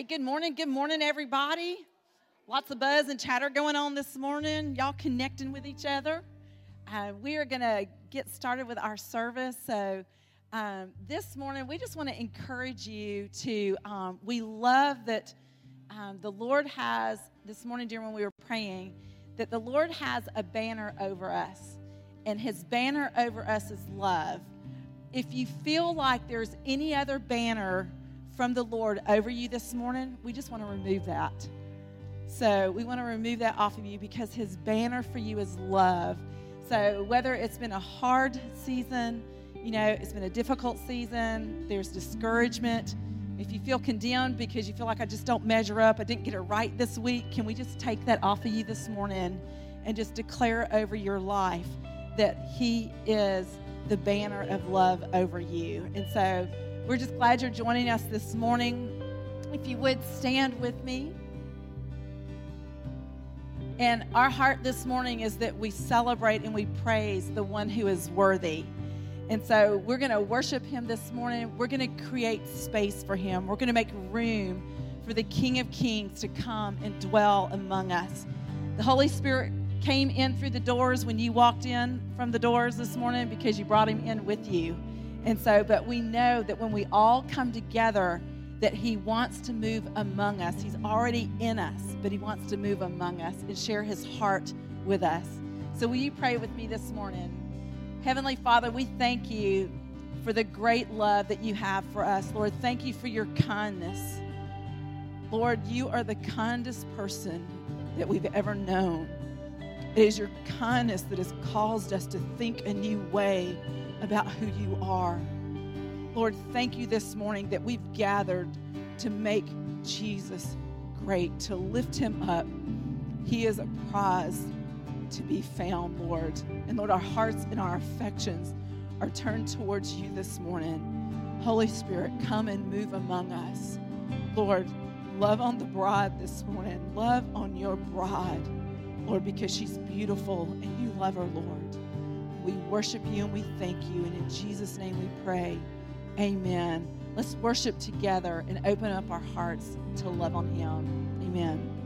Hey, good morning. Good morning, everybody. Lots of buzz and chatter going on this morning. Y'all connecting with each other. Uh, we are going to get started with our service. So, um, this morning, we just want to encourage you to. Um, we love that um, the Lord has, this morning during when we were praying, that the Lord has a banner over us. And his banner over us is love. If you feel like there's any other banner from the Lord over you this morning, we just want to remove that. So we want to remove that off of you because his banner for you is love. So whether it's been a hard season, you know, it's been a difficult season, there's discouragement. If you feel condemned because you feel like I just don't measure up, I didn't get it right this week, can we just take that off of you this morning and just declare over your life that He is the banner of love over you? And so we're just glad you're joining us this morning. If you would stand with me. And our heart this morning is that we celebrate and we praise the one who is worthy. And so we're going to worship him this morning. We're going to create space for him. We're going to make room for the King of Kings to come and dwell among us. The Holy Spirit came in through the doors when you walked in from the doors this morning because you brought him in with you. And so, but we know that when we all come together, that He wants to move among us. He's already in us, but He wants to move among us and share His heart with us. So, will you pray with me this morning? Heavenly Father, we thank you for the great love that you have for us. Lord, thank you for your kindness. Lord, you are the kindest person that we've ever known. It is your kindness that has caused us to think a new way about who you are. Lord, thank you this morning that we've gathered to make Jesus great, to lift him up. He is a prize to be found, Lord. And Lord, our hearts and our affections are turned towards you this morning. Holy Spirit, come and move among us. Lord, love on the bride this morning. Love on your bride, Lord, because she's beautiful and you love her, Lord. We worship you and we thank you. And in Jesus' name we pray. Amen. Let's worship together and open up our hearts to love on him. Amen.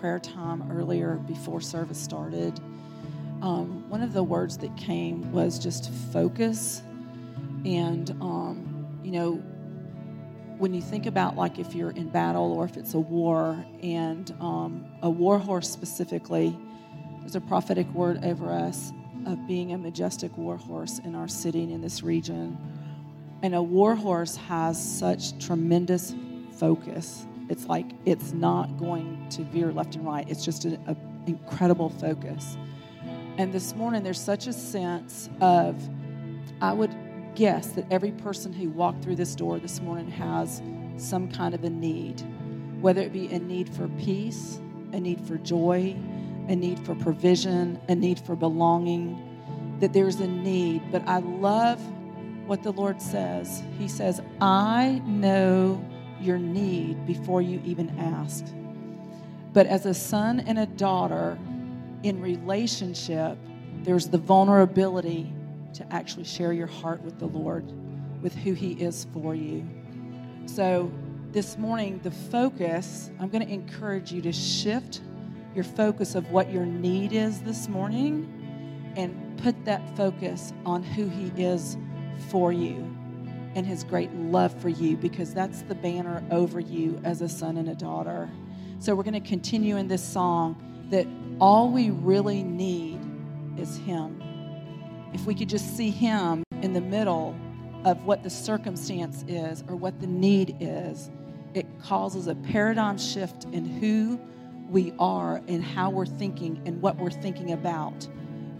Prayer time earlier before service started. Um, one of the words that came was just focus. And, um, you know, when you think about like if you're in battle or if it's a war, and um, a war horse specifically, there's a prophetic word over us of being a majestic war horse in our city and in this region. And a war horse has such tremendous focus. It's like it's not going to veer left and right. It's just an incredible focus. And this morning, there's such a sense of, I would guess that every person who walked through this door this morning has some kind of a need, whether it be a need for peace, a need for joy, a need for provision, a need for belonging, that there's a need. But I love what the Lord says. He says, I know your need before you even ask. But as a son and a daughter in relationship, there's the vulnerability to actually share your heart with the Lord, with who He is for you. So this morning, the focus, I'm going to encourage you to shift your focus of what your need is this morning and put that focus on who He is for you and His great love for you because that's the banner over you as a son and a daughter. So we're going to continue in this song that all we really need is Him. If we could just see Him in the middle of what the circumstance is or what the need is, it causes a paradigm shift in who we are and how we're thinking and what we're thinking about.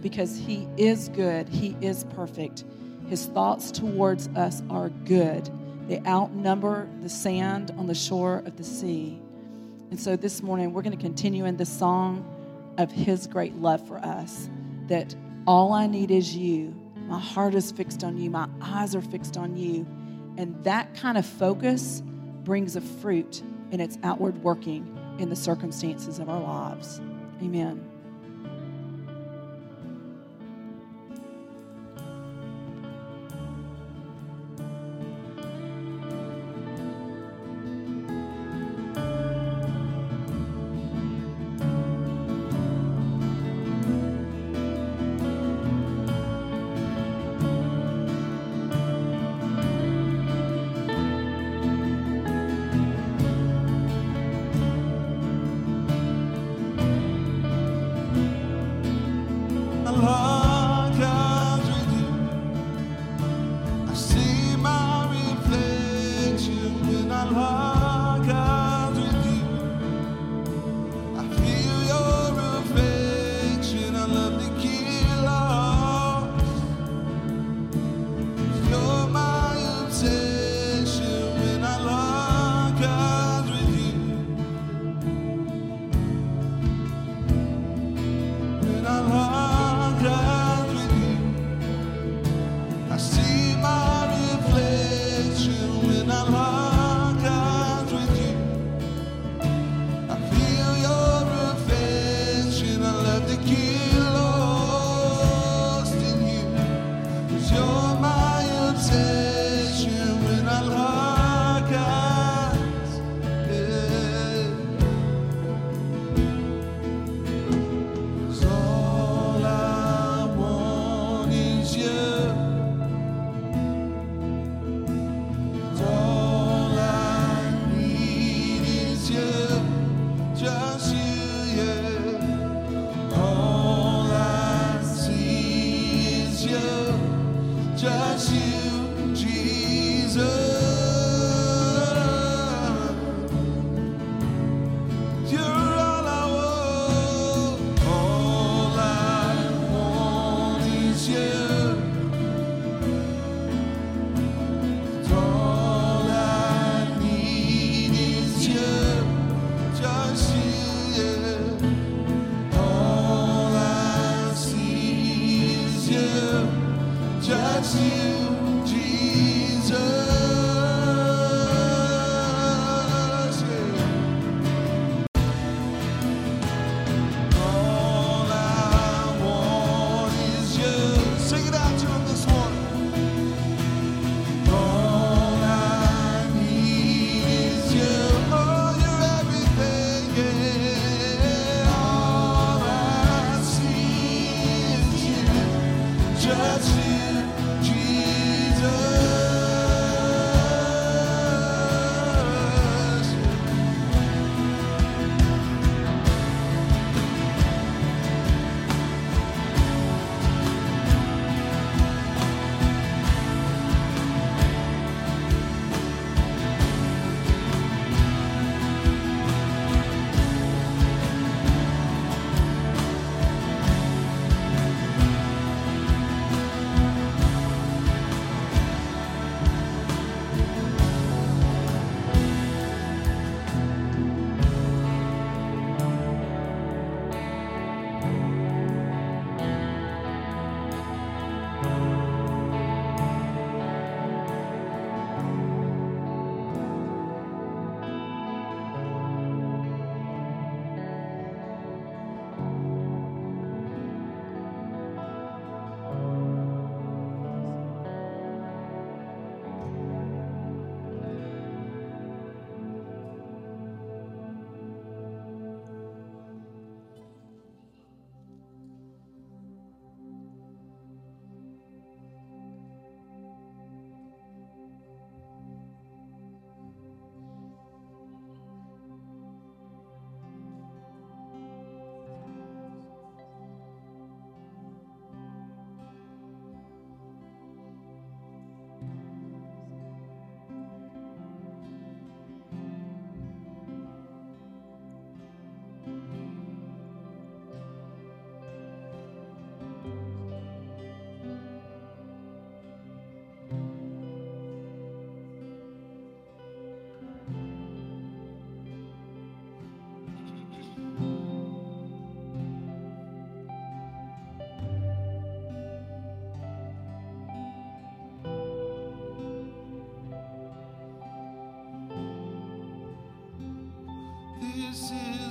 Because He is good, He is perfect. His thoughts towards us are good, they outnumber the sand on the shore of the sea. And so this morning, we're going to continue in the song of His great love for us that all I need is you. My heart is fixed on you, my eyes are fixed on you. And that kind of focus brings a fruit in its outward working in the circumstances of our lives. Amen.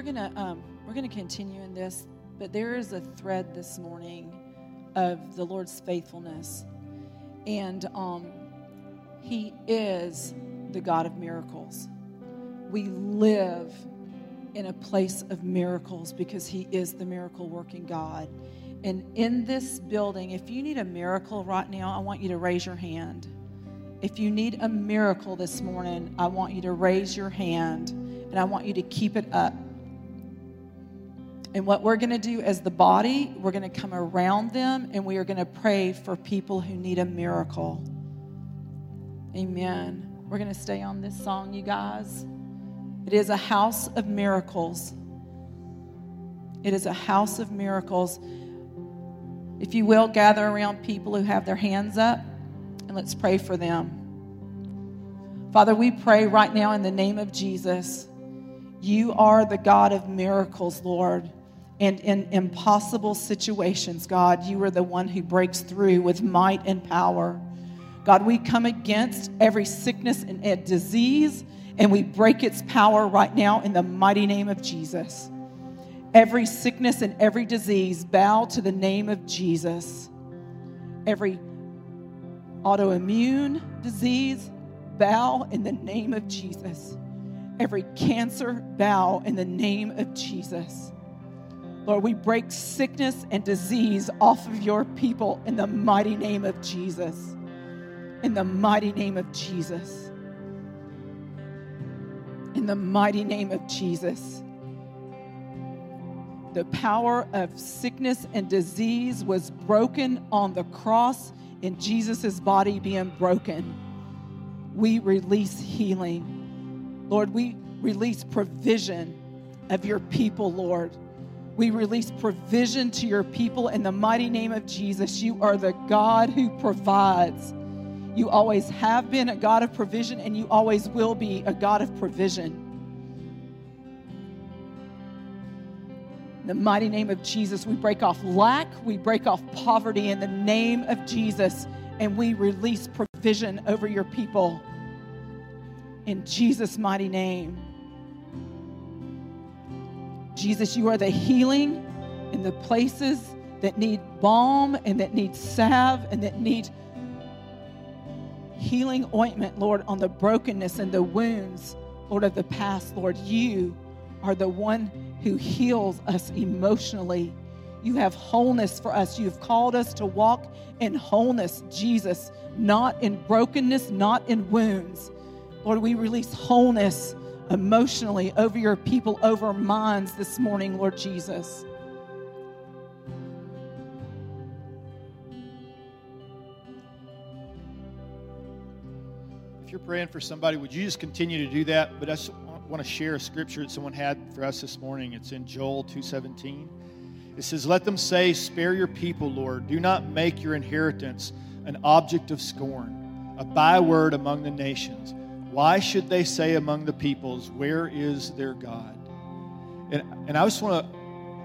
we're gonna um, we're gonna continue in this, but there is a thread this morning of the Lord's faithfulness, and um, He is the God of miracles. We live in a place of miracles because He is the miracle working God. And in this building, if you need a miracle right now, I want you to raise your hand. If you need a miracle this morning, I want you to raise your hand and I want you to keep it up. And what we're going to do as the body, we're going to come around them and we are going to pray for people who need a miracle. Amen. We're going to stay on this song, you guys. It is a house of miracles. It is a house of miracles. If you will, gather around people who have their hands up and let's pray for them. Father, we pray right now in the name of Jesus. You are the God of miracles, Lord. And in impossible situations, God, you are the one who breaks through with might and power. God, we come against every sickness and disease, and we break its power right now in the mighty name of Jesus. Every sickness and every disease bow to the name of Jesus. Every autoimmune disease, bow in the name of Jesus. Every cancer, bow in the name of Jesus. Lord, we break sickness and disease off of your people in the mighty name of Jesus. In the mighty name of Jesus. In the mighty name of Jesus. The power of sickness and disease was broken on the cross in Jesus' body being broken. We release healing. Lord, we release provision of your people, Lord. We release provision to your people in the mighty name of Jesus. You are the God who provides. You always have been a God of provision, and you always will be a God of provision. In the mighty name of Jesus, we break off lack, we break off poverty in the name of Jesus, and we release provision over your people. In Jesus' mighty name. Jesus, you are the healing in the places that need balm and that need salve and that need healing ointment, Lord, on the brokenness and the wounds, Lord, of the past. Lord, you are the one who heals us emotionally. You have wholeness for us. You've called us to walk in wholeness, Jesus, not in brokenness, not in wounds. Lord, we release wholeness emotionally over your people, over minds this morning, Lord Jesus. If you're praying for somebody, would you just continue to do that? But I just want to share a scripture that someone had for us this morning. It's in Joel 2:17. It says, "Let them say, spare your people, Lord. Do not make your inheritance an object of scorn, a byword among the nations. Why should they say among the peoples, where is their God?" And, and I just want to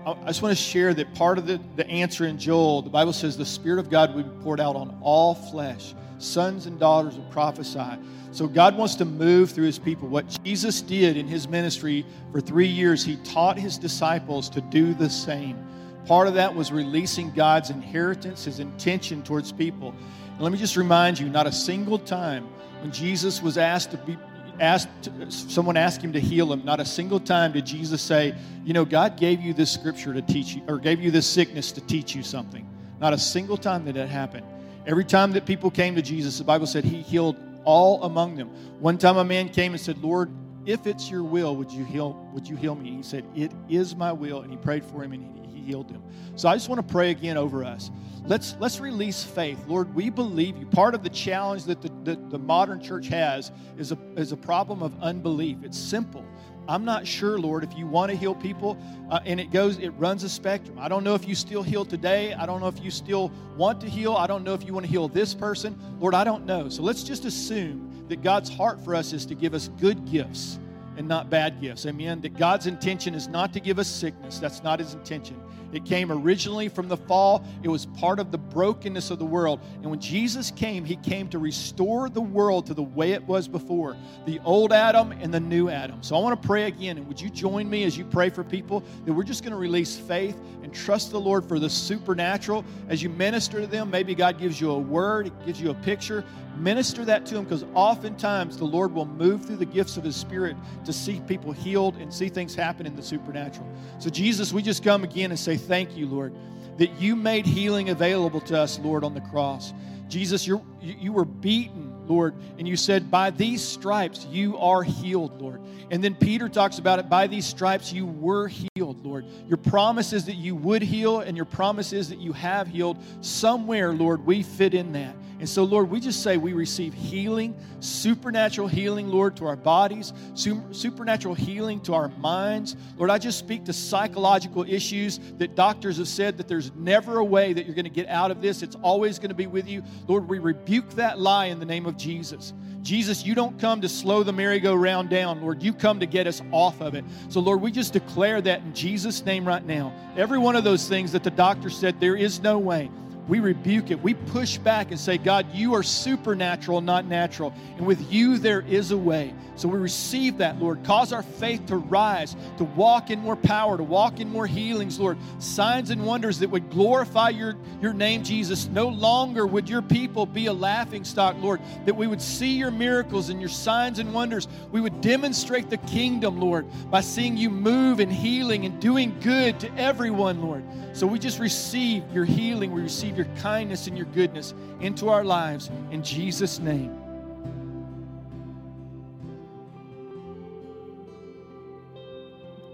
I just want to share that part of the, the answer in Joel, the Bible says the Spirit of God will be poured out on all flesh. Sons and daughters will prophesy. So God wants to move through his people. What Jesus did in his ministry for three years, he taught his disciples to do the same. Part of that was releasing God's inheritance, his intention towards people. And let me just remind you not a single time when Jesus was asked to be asked someone asked him to heal him not a single time did jesus say you know god gave you this scripture to teach you or gave you this sickness to teach you something. Not a single time did that happen. Every time that people came to jesus the bible said he healed all among them. One time a man came and said lord if it's your will would you heal would you heal me? And he said it is my will. And he prayed for him and he, he healed him. So i just want to pray again over us let's let's release faith. Lord we believe you. Part of the challenge that the, the, the, modern church has is a, is a problem of unbelief. It's simple. I'm not sure lord if you want to heal people uh, and it goes it runs a spectrum. I don't know if you still heal today. I don't know if you still want to heal. I don't know if you want to heal this person. Lord i don't know. So let's just assume that god's heart for us is to give us good gifts and not bad gifts. Amen? That god's intention is not to give us sickness. That's not his intention it came originally from the fall. It was part of the brokenness of the world. And when Jesus came, he came to restore the world to the way it was before the old Adam and the new Adam. So I want to pray again. And would you join me as you pray for people that we're just going to release faith and trust the Lord for the supernatural as you minister to them? Maybe God gives you a word, it gives you a picture. Minister that to them because oftentimes the Lord will move through the gifts of His Spirit to see people healed and see things happen in the supernatural. So, Jesus, we just come again and say, thank you, Lord, that you made healing available to us, Lord, on the cross. Jesus, you you were beaten, Lord, and you said, By these stripes you are healed, Lord. And then Peter talks about it, by these stripes you were healed, Lord. Your promise is that you would heal, and your promise is that you have healed. Somewhere, Lord, we fit in that. And so, Lord, we just say we receive healing, supernatural healing, Lord, to our bodies, supernatural healing to our minds. Lord, I just speak to psychological issues that doctors have said that there's never a way that you're going to get out of this. It's always going to be with you. Lord, we rebuke that lie in the name of Jesus. Jesus, you don't come to slow the merry-go-round down, Lord. You come to get us off of it. So, Lord, we just declare that in Jesus' name right now. Every one of those things that the doctor said there is no way we rebuke it. We push back and say, God, you are supernatural, not natural. And with you, there is a way. So we receive that, Lord. Cause our faith to rise, to walk in more power, to walk in more healings, Lord. Signs and wonders that would glorify your, your name, Jesus. No longer would your people be a laughing stock, Lord, that we would see your miracles and your signs and wonders. We would demonstrate the kingdom, Lord, by seeing you move and healing and doing good to everyone, Lord. So we just receive your healing. We receive your kindness and your goodness into our lives in Jesus' name.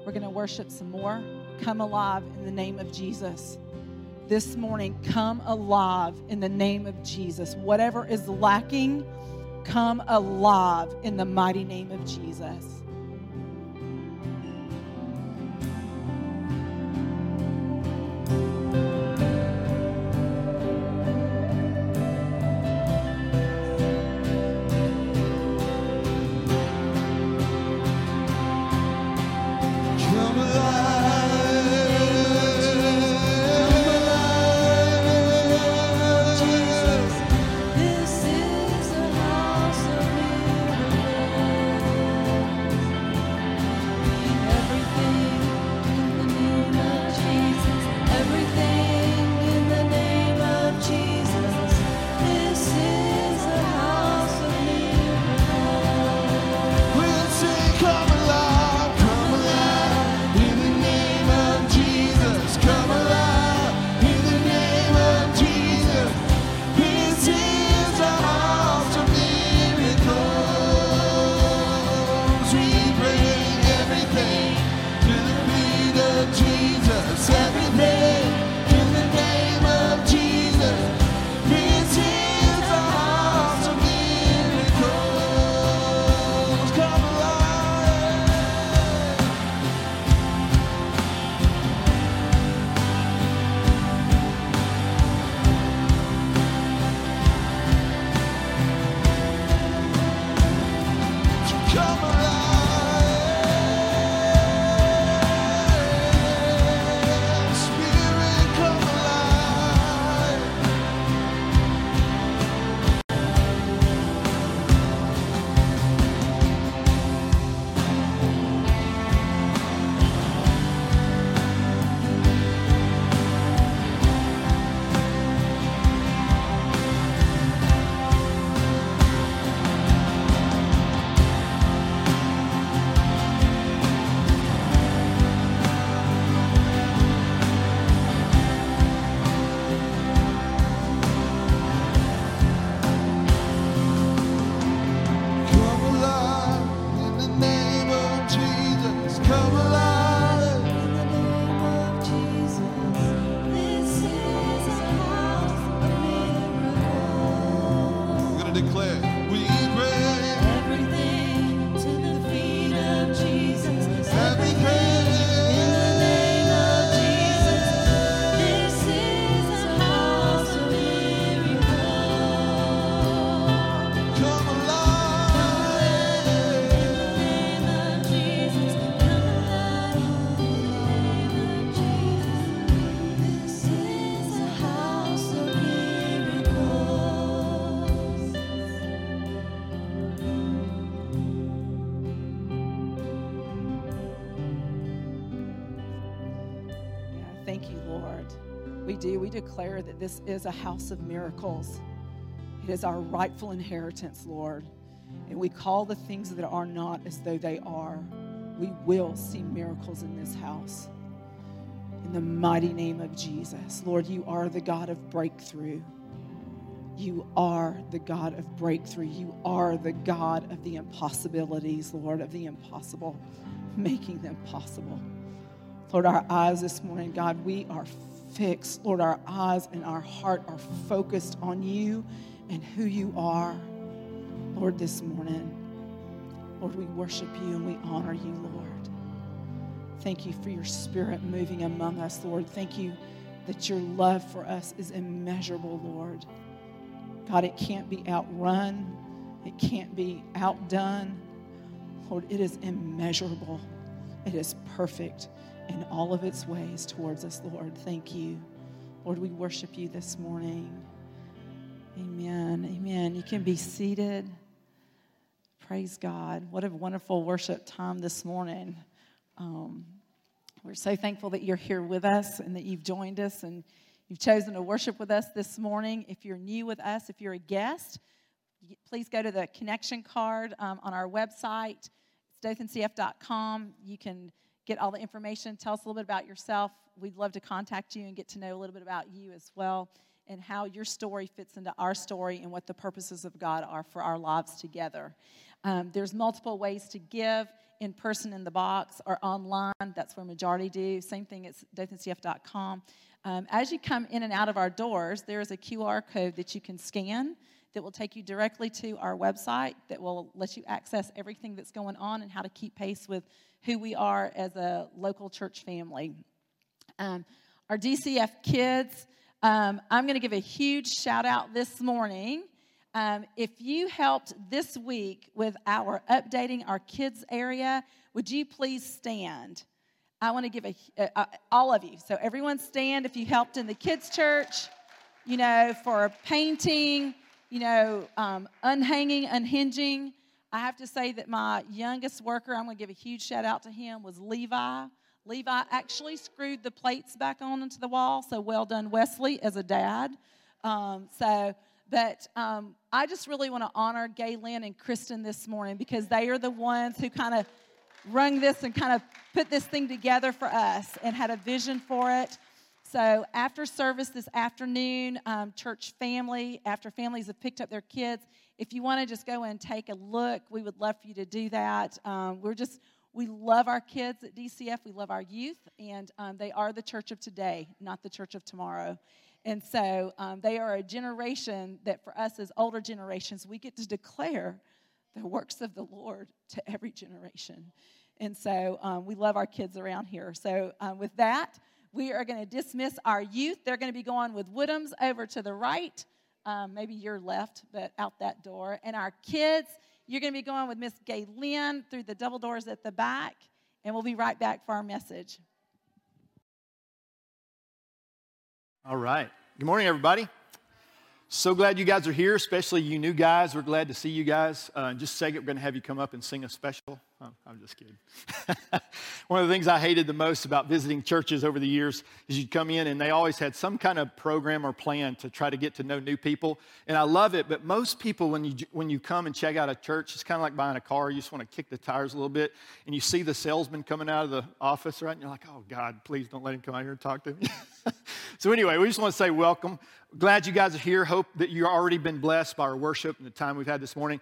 We're going to worship some more. Come alive in the name of Jesus. This morning, come alive in the name of Jesus. Whatever is lacking, come alive in the mighty name of Jesus. This is a house of miracles. It is our rightful inheritance, Lord. And we call the things that are not as though they are. We will see miracles in this house. In the mighty name of Jesus. Lord, you are the God of breakthrough. You are the God of breakthrough. You are the God of the impossibilities, Lord, of the impossible, making them possible. Lord, our eyes this morning, God, we are fixed. Lord, our eyes and our heart are focused on you and who you are. Lord, this morning, Lord, we worship you and we honor you, Lord. Thank you for your spirit moving among us, Lord. Thank you that your love for us is immeasurable, Lord. God, it can't be outrun, it can't be outdone. Lord, it is immeasurable, it is perfect in all of its ways towards us, Lord. Thank you. Lord, we worship you this morning. Amen. Amen. You can be seated. Praise God. What a wonderful worship time this morning. Um, we're so thankful that you're here with us and that you've joined us and you've chosen to worship with us this morning. If you're new with us, if you're a guest, please go to the connection card um, on our website. It's dothancf.com. You can get all the information. Tell us a little bit about yourself. We'd love to contact you and get to know a little bit about you as well and how your story fits into our story and what the purposes of God are for our lives together. Um, there's multiple ways to give in person in the box or online. That's where majority do. Same thing at dothancf.com. Um, as you come in and out of our doors, there is a QR code that you can scan that will take you directly to our website that will let you access everything that's going on and how to keep pace with who we are as a local church family. Um, our DCF kids, um, I'm going to give a huge shout out this morning. Um, if you helped this week with our updating our kids area, would you please stand? I want to give a, uh, uh, all of you. So everyone stand if you helped in the kids' church, you know, for painting, you know, um, unhanging, unhinging. I have to say that my youngest worker, I'm going to give a huge shout out to him, was Levi. Levi actually screwed the plates back on into the wall, so well done, Wesley, as a dad. Um, so, but um, I just really want to honor Gaylin and Kristen this morning because they are the ones who kind of rung this and kind of put this thing together for us and had a vision for it. So, after service this afternoon, um, church family, after families have picked up their kids, if you want to just go and take a look, we would love for you to do that. Um, we're just, we love our kids at DCF, we love our youth, and um, they are the church of today, not the church of tomorrow. And so um, they are a generation that for us as older generations, we get to declare the works of the Lord to every generation. And so um, we love our kids around here. So, um, with that, we are going to dismiss our youth. They're going to be going with Woodhams over to the right. Um, maybe you're left, but out that door. And our kids, you're going to be going with Miss Gaylin through the double doors at the back. And we'll be right back for our message. All right. Good morning, everybody. So glad you guys are here, especially you new guys. We're glad to see you guys. Uh, in just a second, we're going to have you come up and sing a special. I'm just kidding. One of the things I hated the most about visiting churches over the years is you'd come in and they always had some kind of program or plan to try to get to know new people. And I love it, but most people, when you, when you come and check out a church, it's kind of like buying a car. You just want to kick the tires a little bit. And you see the salesman coming out of the office, right? And you're like, oh, God, please don't let him come out here and talk to me. so, anyway, we just want to say welcome. Glad you guys are here. Hope that you've already been blessed by our worship and the time we've had this morning.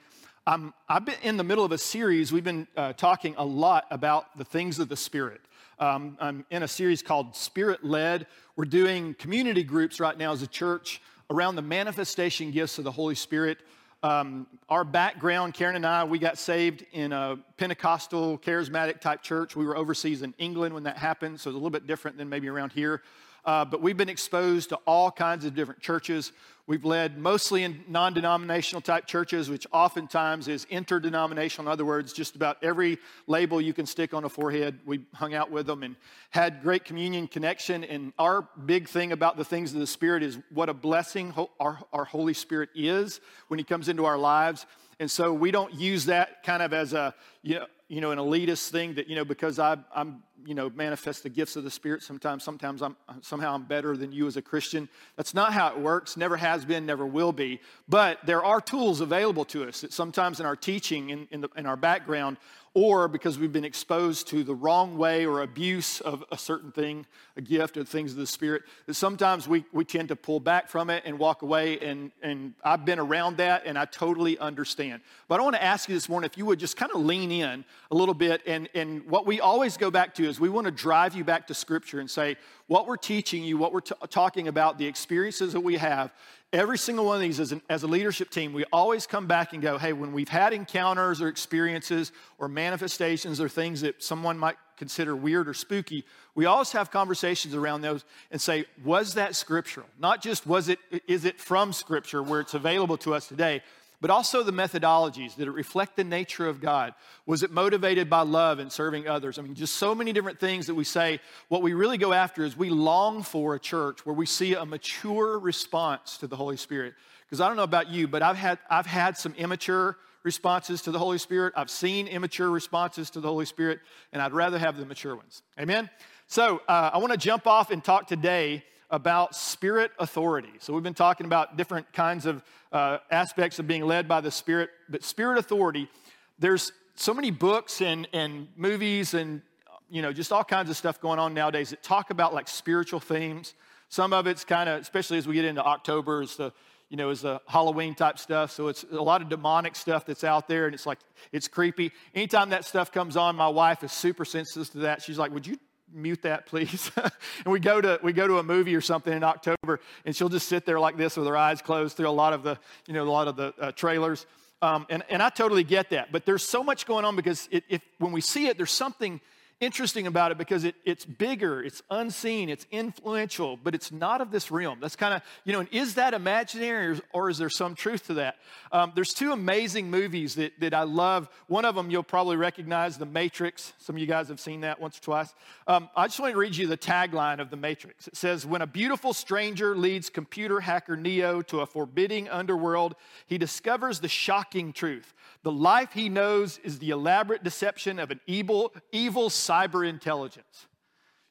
Um, I've been in the middle of a series. We've been uh, talking a lot about the things of the Spirit. Um, I'm in a series called Spirit Led. We're doing community groups right now as a church around the manifestation gifts of the Holy Spirit. Um, our background, Karen and I, we got saved in a Pentecostal, charismatic type church. We were overseas in England when that happened, so it's a little bit different than maybe around here. Uh, but we've been exposed to all kinds of different churches. We've led mostly in non denominational type churches, which oftentimes is interdenominational. In other words, just about every label you can stick on a forehead, we hung out with them and had great communion connection. And our big thing about the things of the Spirit is what a blessing our, our Holy Spirit is when He comes into our lives. And so we don't use that kind of as a, you know, you know, an elitist thing that, you know, because I, I'm you know, manifest the gifts of the Spirit. Sometimes, sometimes I'm somehow I'm better than you as a Christian. That's not how it works. Never has been, never will be. But there are tools available to us that sometimes in our teaching, in, in, the, in our background, or because we've been exposed to the wrong way or abuse of a certain thing, a gift or things of the Spirit, that sometimes we, we tend to pull back from it and walk away. And, and I've been around that and I totally understand. But I want to ask you this morning if you would just kind of lean in a little bit. And, and what we always go back to is we want to drive you back to Scripture and say, what we're teaching you, what we're t- talking about, the experiences that we have, every single one of these as, an, as, a leadership team, we always come back and go, hey, when we've had encounters or experiences or manifestations or things that someone might consider weird or spooky, we always have conversations around those and say, was that scriptural? Not just was it, is it from scripture where it's available to us today, but also the methodologies. Did it reflect the nature of God? Was it motivated by love and serving others? I mean, just so many different things that we say. What we really go after is we long for a church where we see a mature response to the Holy Spirit. Because I don't know about you, but I've had, I've had some immature responses to the Holy Spirit. I've seen immature responses to the Holy Spirit, and I'd rather have the mature ones. Amen? So uh, I want to jump off and talk today about spirit authority. So, we've been talking about different kinds of uh, aspects of being led by the Spirit, but spirit authority, there's so many books and, and movies and you know just all kinds of stuff going on nowadays that talk about like spiritual themes. Some of it's kind of, especially as we get into October, is the you know, is the Halloween type stuff. So it's a lot of demonic stuff that's out there, and it's like it's creepy. Anytime that stuff comes on, my wife is super sensitive to that. She's like, "Would you mute that please. And we go to we go to a movie or something in october and she'll just sit there like this with her eyes closed through a lot of the you know a lot of the uh, trailers. Um, and, and i totally get that but there's so much going on because it, if when we see it there's something interesting about it because it, it's bigger, it's unseen, it's influential, but it's not of this realm. That's kind of, you know, and is that imaginary or, or, is there some truth to that? Um, there's two amazing movies that, that I love. One of them you'll probably recognize, The Matrix. Some of you guys have seen that once or twice. Um, I just want to read you the tagline of The Matrix. It says, When a beautiful stranger leads computer hacker Neo to a forbidding underworld, he discovers the shocking truth. The life he knows is the elaborate deception of an evil, evil cyber intelligence.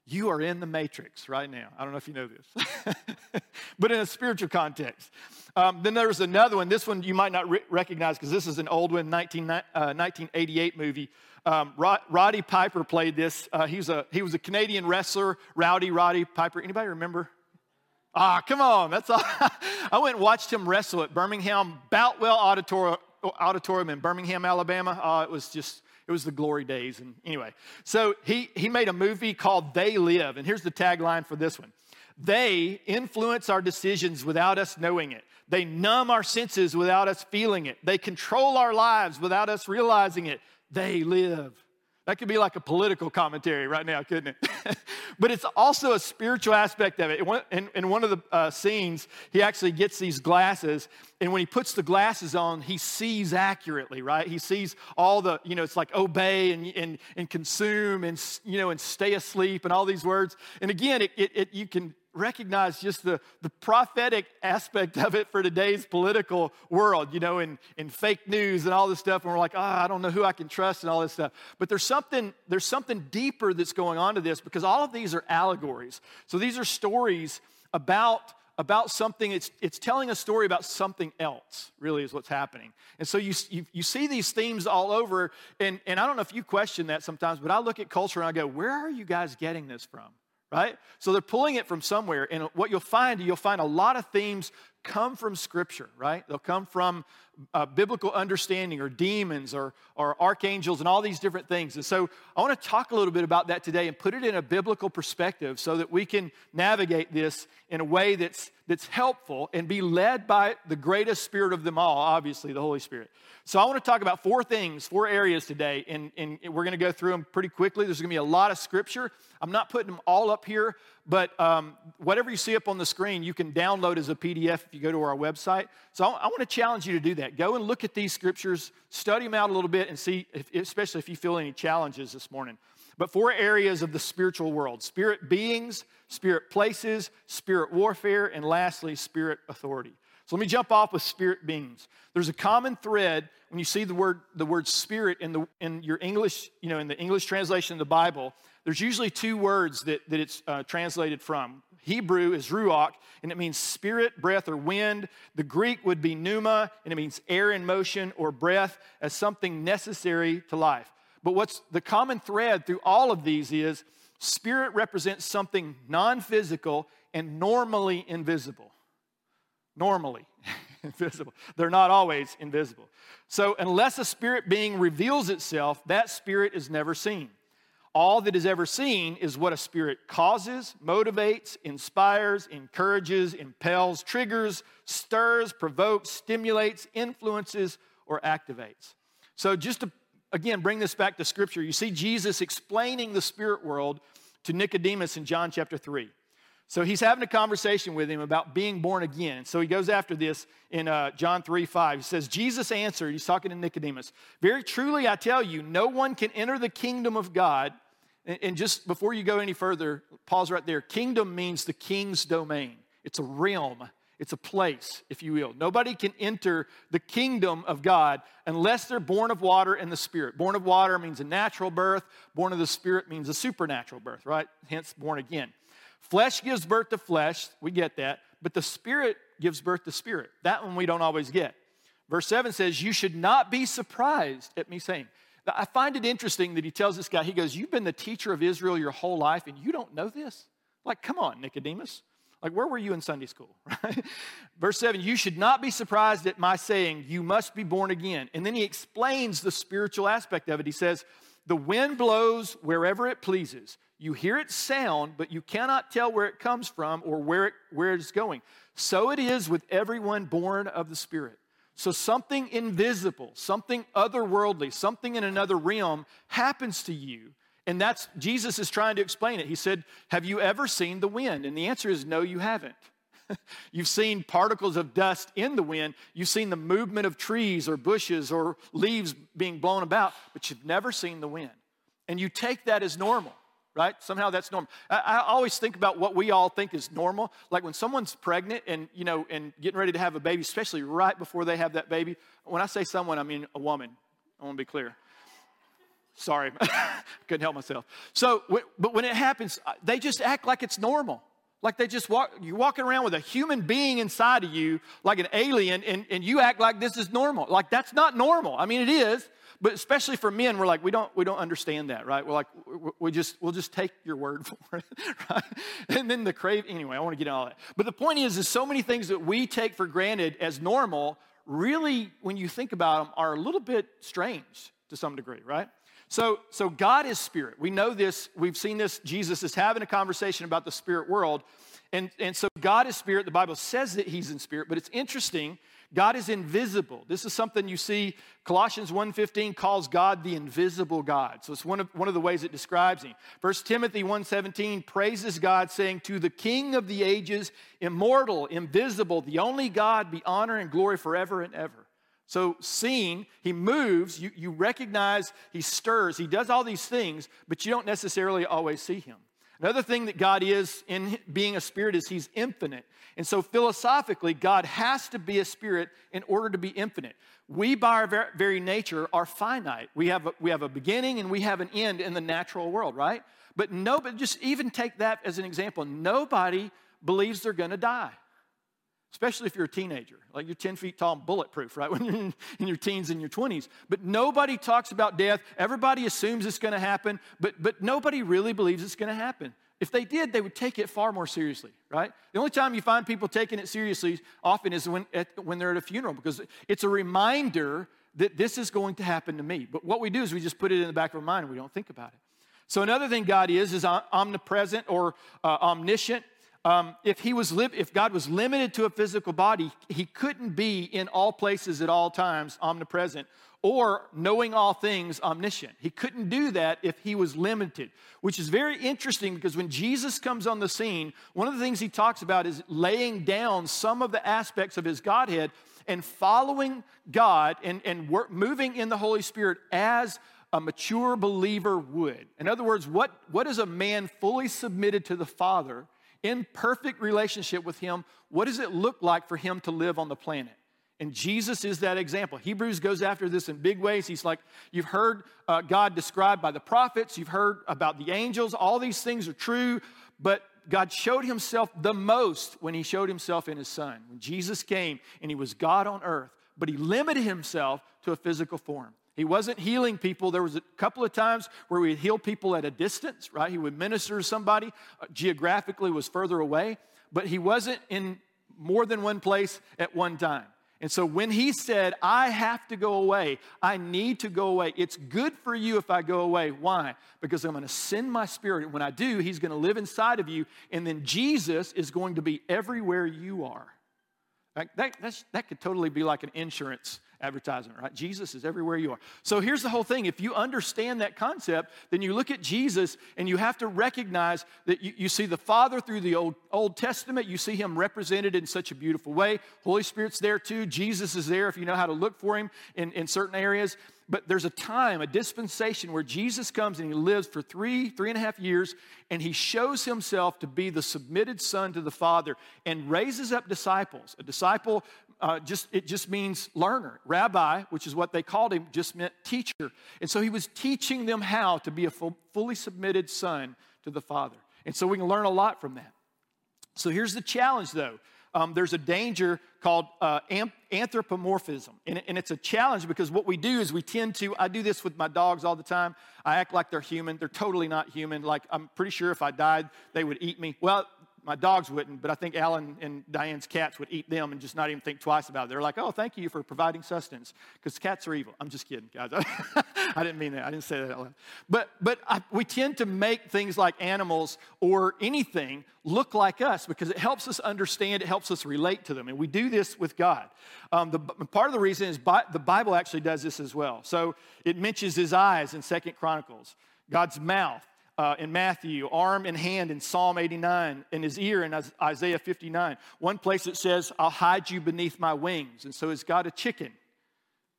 You are in the matrix right now. I don't know if you know this, but in a spiritual context. Um, then there was another one. This one you might not re- recognize because this is an old one, 19, uh, 1988 movie. Um, Rod, Roddy Piper played this. Uh, he, was a, he was a Canadian wrestler, Rowdy Roddy Piper. Anybody remember? Ah, come on. That's all. I went and watched him wrestle at Birmingham Boutwell Auditorium, Auditorium in Birmingham, Alabama. Uh, it was just it was the glory days. And anyway, so he, he made a movie called They Live. And here's the tagline for this one They influence our decisions without us knowing it. They numb our senses without us feeling it. They control our lives without us realizing it. They live. That could be like a political commentary right now, couldn't it? but it's also a spiritual aspect of it. In, in one of the uh, scenes, he actually gets these glasses, and when he puts the glasses on, he sees accurately, right? He sees all the, you know, it's like obey and, and, and consume and, you know, and stay asleep and all these words. And again, it, it, it you can recognize just the, the prophetic aspect of it for today's political world, you know, in, in fake news and all this stuff. And we're like, oh, I don't know who I can trust and all this stuff. But there's something, there's something deeper that's going on to this because all of these are allegories. So these are stories about about something, it's, it's telling a story about something else, really, is what's happening. And so you, you, you, see these themes all over, and, and I don't know if you question that sometimes, but I look at culture and I go, where are you guys getting this from? Right? So they're pulling it from somewhere. And what you'll find, you'll find a lot of themes come from Scripture, right? They'll come from uh, biblical understanding or demons or, or archangels and all these different things. And so I want to talk a little bit about that today and put it in a biblical perspective so that we can navigate this in a way that's, that's helpful and be led by the greatest spirit of them all, obviously, the Holy Spirit. So I want to talk about four things, four areas today, and, and we're going to go through them pretty quickly. There's going to be a lot of scripture. I'm not putting them all up here, but um, whatever you see up on the screen, you can download as a PDF if you go to our website. So I, I want to challenge you to do that. Go and look at these scriptures, study them out a little bit, and see, if, especially if you feel any challenges this morning. But four areas of the spiritual world spirit beings, spirit places, spirit warfare, and lastly, spirit authority. So let me jump off with spirit beings. There's a common thread when you see the word the word spirit in the in your English, you know, in the English translation of the Bible. There's usually two words that, that it's uh, translated from. Hebrew is ruach, and it means spirit, breath, or wind. The Greek would be pneuma, and it means air in motion or breath as something necessary to life. But what's the common thread through all of these is spirit represents something non physical and normally invisible. Normally invisible. They're not always invisible. So, unless a spirit being reveals itself, that spirit is never seen. All that is ever seen is what a spirit causes, motivates, inspires, encourages, impels, triggers, stirs, provokes, stimulates, influences, or activates. So, just to again bring this back to scripture, you see Jesus explaining the spirit world to Nicodemus in John chapter 3. So he's having a conversation with him about being born again. So he goes after this in uh, John 3 5. He says, Jesus answered, he's talking to Nicodemus, Very truly I tell you, no one can enter the kingdom of God. And, just before you go any further, pause right there. Kingdom means the king's domain, it's a realm, it's a place, if you will. Nobody can enter the kingdom of God unless they're born of water and the Spirit. Born of water means a natural birth, born of the Spirit means a supernatural birth, right? Hence, born again. Flesh gives birth to flesh, we get that, but the Spirit gives birth to spirit. That one we don't always get. Verse 7 says, You should not be surprised at me saying. I find it interesting that he tells this guy, he goes, You've been the teacher of Israel your whole life and you don't know this? Like, come on, Nicodemus. Like, where were you in Sunday school? Right? Verse 7 You should not be surprised at my saying, You must be born again. And then he explains the spiritual aspect of it. He says, The wind blows wherever it pleases. You hear its sound, but you cannot tell where it comes from or where, it, where it's going. So it is with everyone born of the Spirit. So something invisible, something otherworldly, something in another realm happens to you. And that's, Jesus is trying to explain it. He said, Have you ever seen the wind? And the answer is no, you haven't. You've seen particles of dust in the wind. You've seen the movement of trees or bushes or leaves being blown about, but you've never seen the wind. And you take that as normal right? Somehow that's normal. I, I, always think about what we all think is normal. Like when someone's pregnant and, you know, and getting ready to have a baby, especially right before they have that baby. When I say someone, I mean a woman. I want to be clear. Sorry, couldn't help myself. So, but when it happens, uh, they just act like it's normal. Like they just walk, you're walking around with a human being inside of you, like an alien, and, and you act like this is normal. Like that's not normal. I mean, it is, but especially for men, we're like, we don't, we don't understand that, right? We're like, we just, we'll just take your word for it, right? And then the crave, anyway, I want to get all that. But the point is, is so many things that we take for granted as normal, really, when you think about them, are a little bit strange to some degree, right? So, so God is spirit. We know this. We've seen this. Jesus is having a conversation about the spirit world. And, and so God is spirit. The Bible says that he's in spirit, but it's interesting God is invisible. This is something you see Colossians 1:15 calls God the invisible God. So it's one of, one of the ways it describes him. 1 Timothy 1:17 praises God saying to the king of the ages, immortal, invisible, the only God be honor and glory forever and ever. So seeing, he moves, you, you recognize he stirs, he does all these things, but you don't necessarily always see him. Another thing that God is in being a spirit is he's infinite. And so philosophically, God has to be a spirit in order to be infinite. We, by our very nature, are finite. We have a, we have a beginning and we have an end in the natural world, right? But nobody, just even take that as an example. Nobody believes they're going to die especially if you're a teenager. Like you're 10 feet tall and bulletproof, right? When you're in your teens and your 20s. But nobody talks about death. Everybody assumes it's going to happen, but, but nobody really believes it's going to happen. If they did, they would take it far more seriously, right? The only time you find people taking it seriously often is when, at, when they're at a funeral because it's a reminder that this is going to happen to me. But what we do is we just put it in the back of our mind and we don't think about it. So another thing God is is omnipresent or uh, omniscient um, if he was li- if God was limited to a physical body, he couldn't be in all places at all times, omnipresent, or knowing all things, omniscient. He couldn't do that if he was limited, which is very interesting because when Jesus comes on the scene, one of the things he talks about is laying down some of the aspects of his Godhead and following God and, and work, moving in the Holy Spirit as a mature believer would. In other words, what, what is a man fully submitted to the Father? in perfect relationship with Him, what does it look like for Him to live on the planet? And Jesus is that example. Hebrews goes after this in big ways. He's like, you've heard uh, God described by the prophets, you've heard about the angels, all these things are true, but God showed himself the most when he showed himself in his son. When Jesus came and he was God on earth, but he limited himself to a physical form. He wasn't healing people. There was a couple of times where he would heal people at a distance, right? He would minister to somebody uh, geographically was further away, but he wasn't in more than one place at one time. And so when he said, I have to go away, I need to go away, it's good for you if I go away. Why? Because I'm going to send my spirit. When I do, he's going to live inside of you. And then Jesus is going to be everywhere you are. That, that, that could totally be like an insurance advertisement, right? Jesus is everywhere you are. So here's the whole thing. If you understand that concept, then you look at Jesus and you have to recognize that you, you see the Father through the Old, Old Testament. You see him represented in such a beautiful way. Holy Spirit's there too. Jesus is there if you know how to look for him in, in certain areas. But there's a time, a dispensation where Jesus comes and he lives for three, three and a half years, and he shows himself to be the submitted son to the Father and raises up disciples. A disciple uh, just it just means learner. Rabbi, which is what they called him, just meant teacher. And so he was teaching them how to be a full, fully submitted son to the Father. And so we can learn a lot from that. So here's the challenge, though. Um, there's a danger called uh, anthropomorphism. And, and, it's a challenge because what we do is we tend to, I do this with my dogs all the time. I act like they're human. They're totally not human. Like, I'm pretty sure if I died, they would eat me. Well, my dogs wouldn't, but I think Alan and Diane's cats would eat them and just not even think twice about it. They're like, oh, thank you for providing sustenance, because cats are evil. I'm just kidding, guys. I didn't mean that. I didn't say that out loud. But, but I, we tend to make things like animals or anything look like us because it helps us understand, it helps us relate to them. And we do this with God. Um, the, part of the reason is bi- the Bible actually does this as well. So it mentions his eyes in Second Chronicles, God's mouth uh, in Matthew, arm and hand in Psalm 89, in his ear in Isaiah 59. One place it says, I'll hide you beneath my wings. And so is God a chicken?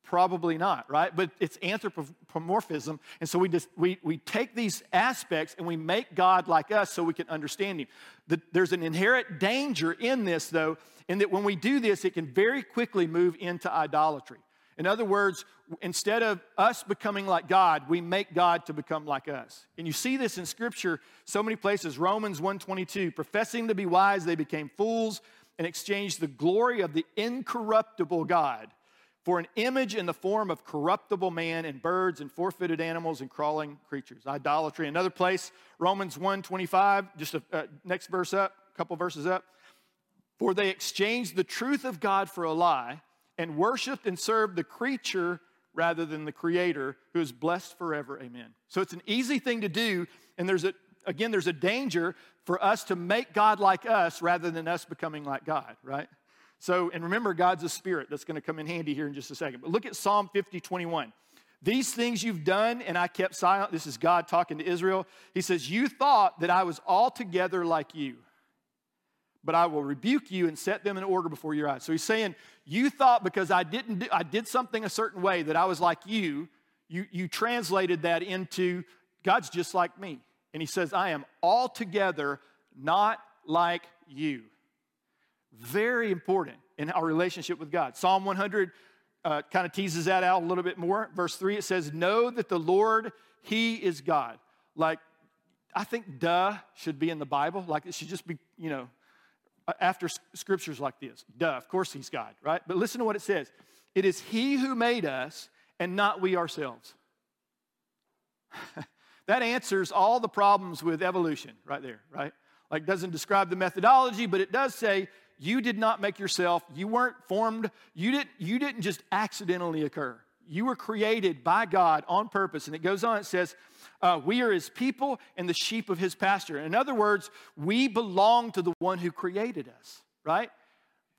Probably not, right? But it's anthropomorphism. And so we, just, we, we take these aspects and we make God like us so we can understand Him. The, there's an inherent danger in this, though, in that when we do this, it can very quickly move into idolatry. In other words, instead of us becoming like God, we make God to become like us. And you see this in scripture so many places. Romans 1:22, professing to be wise, they became fools and exchanged the glory of the incorruptible God for an image in the form of corruptible man and birds and four-footed animals and crawling creatures. Idolatry. Another place, Romans 1:25, just a uh, next verse up, a couple verses up. For they exchanged the truth of God for a lie and worshiped and served the creature rather than the creator who is blessed forever. Amen. So it's an easy thing to do and there's a again there's a danger for us to make god like us rather than us becoming like god right? So and remember god's a spirit that's going to come in handy here in just a second. But look at psalm 50 21 these things you've done and i kept silent. This is god talking to israel. He says you thought that i was altogether like you but I will rebuke you and set them in order before your eyes. So he's saying, You thought because I didn't do, I did something a certain way that I was like you, you, you translated that into God's just like me. And he says, I am altogether not like you. Very important in our relationship with God. Psalm 100 uh, kind of teases that out a little bit more. Verse 3, it says, Know that the Lord, He is God. Like, I think duh should be in the Bible. Like, it should just be, you know, Uh, after scriptures like this. Duh, of course he's God, right? But listen to what it says it is he who made us and not we ourselves. that answers all the problems with evolution right there, right? Like, doesn't describe the methodology, but it does say you did not make yourself, you weren't formed, you didn't, you didn't just accidentally occur. You were created by God on purpose. And it goes on, it says, uh, we are his people and the sheep of his pasture. In other words, we belong to the one who created us, right?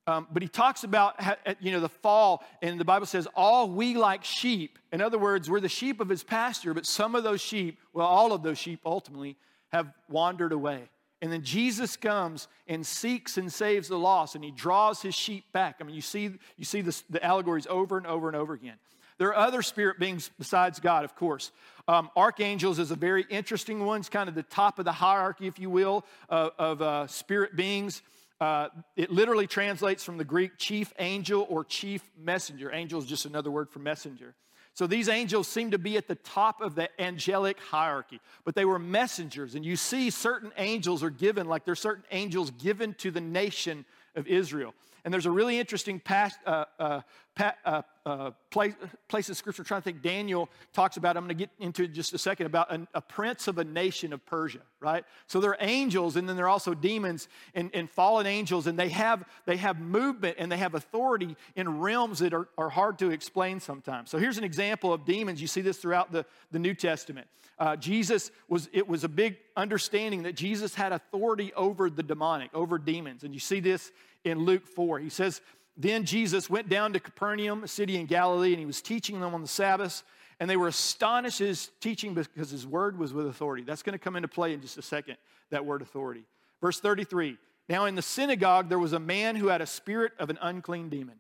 Um, but he talks about you know the fall, and the Bible says all we like sheep. In other words, we're the sheep of his pasture, but some of those sheep, well, all of those sheep ultimately have wandered away. And then Jesus comes and seeks and saves the lost, and he draws his sheep back. I mean, you see, you see this, the allegories over and over and over again. There are other spirit beings besides God, of course. Um, archangels is a very interesting one. It's kind of the top of the hierarchy, if you will, of, of uh, spirit beings. Uh, it literally translates from the Greek chief angel or chief messenger. Angel is just another word for messenger. So these angels seem to be at the top of the angelic hierarchy, but they were messengers. And you see, certain angels are given, like there's certain angels given to the nation of Israel. And there's a really interesting past, uh, uh, pa- uh, uh, place, place in Scripture, I'm trying to think, Daniel talks about, I'm going to get into just a second, about an, a prince of a nation of Persia, right? So they're angels, and then they're also demons and, and fallen angels, and they have, they have movement and they have authority in realms that are, are hard to explain sometimes. So here's an example of demons. You see this throughout the, the New Testament. Uh, Jesus was, it was a big understanding that Jesus had authority over the demonic, over demons. And you see this in Luke 4. He says, Then Jesus went down to Capernaum, a city in Galilee, and he was teaching them on the Sabbath. And they were astonished at his teaching because his word was with authority. That's going to come into play in just a second, that word authority. Verse 33 Now in the synagogue, there was a man who had a spirit of an unclean demon.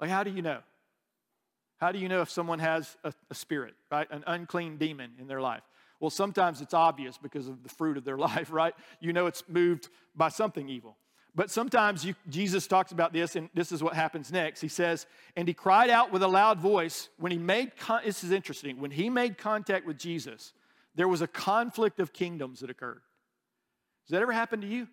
Like, how do you know? How do you know if someone has a, a spirit, right? An unclean demon in their life? Well, sometimes it's obvious because of the fruit of their life, right? You know it's moved by something evil. But sometimes you, Jesus talks about this, and this is what happens next. He says, And he cried out with a loud voice when he made, con- this is interesting, when he made contact with Jesus, there was a conflict of kingdoms that occurred. Does that ever happen to you?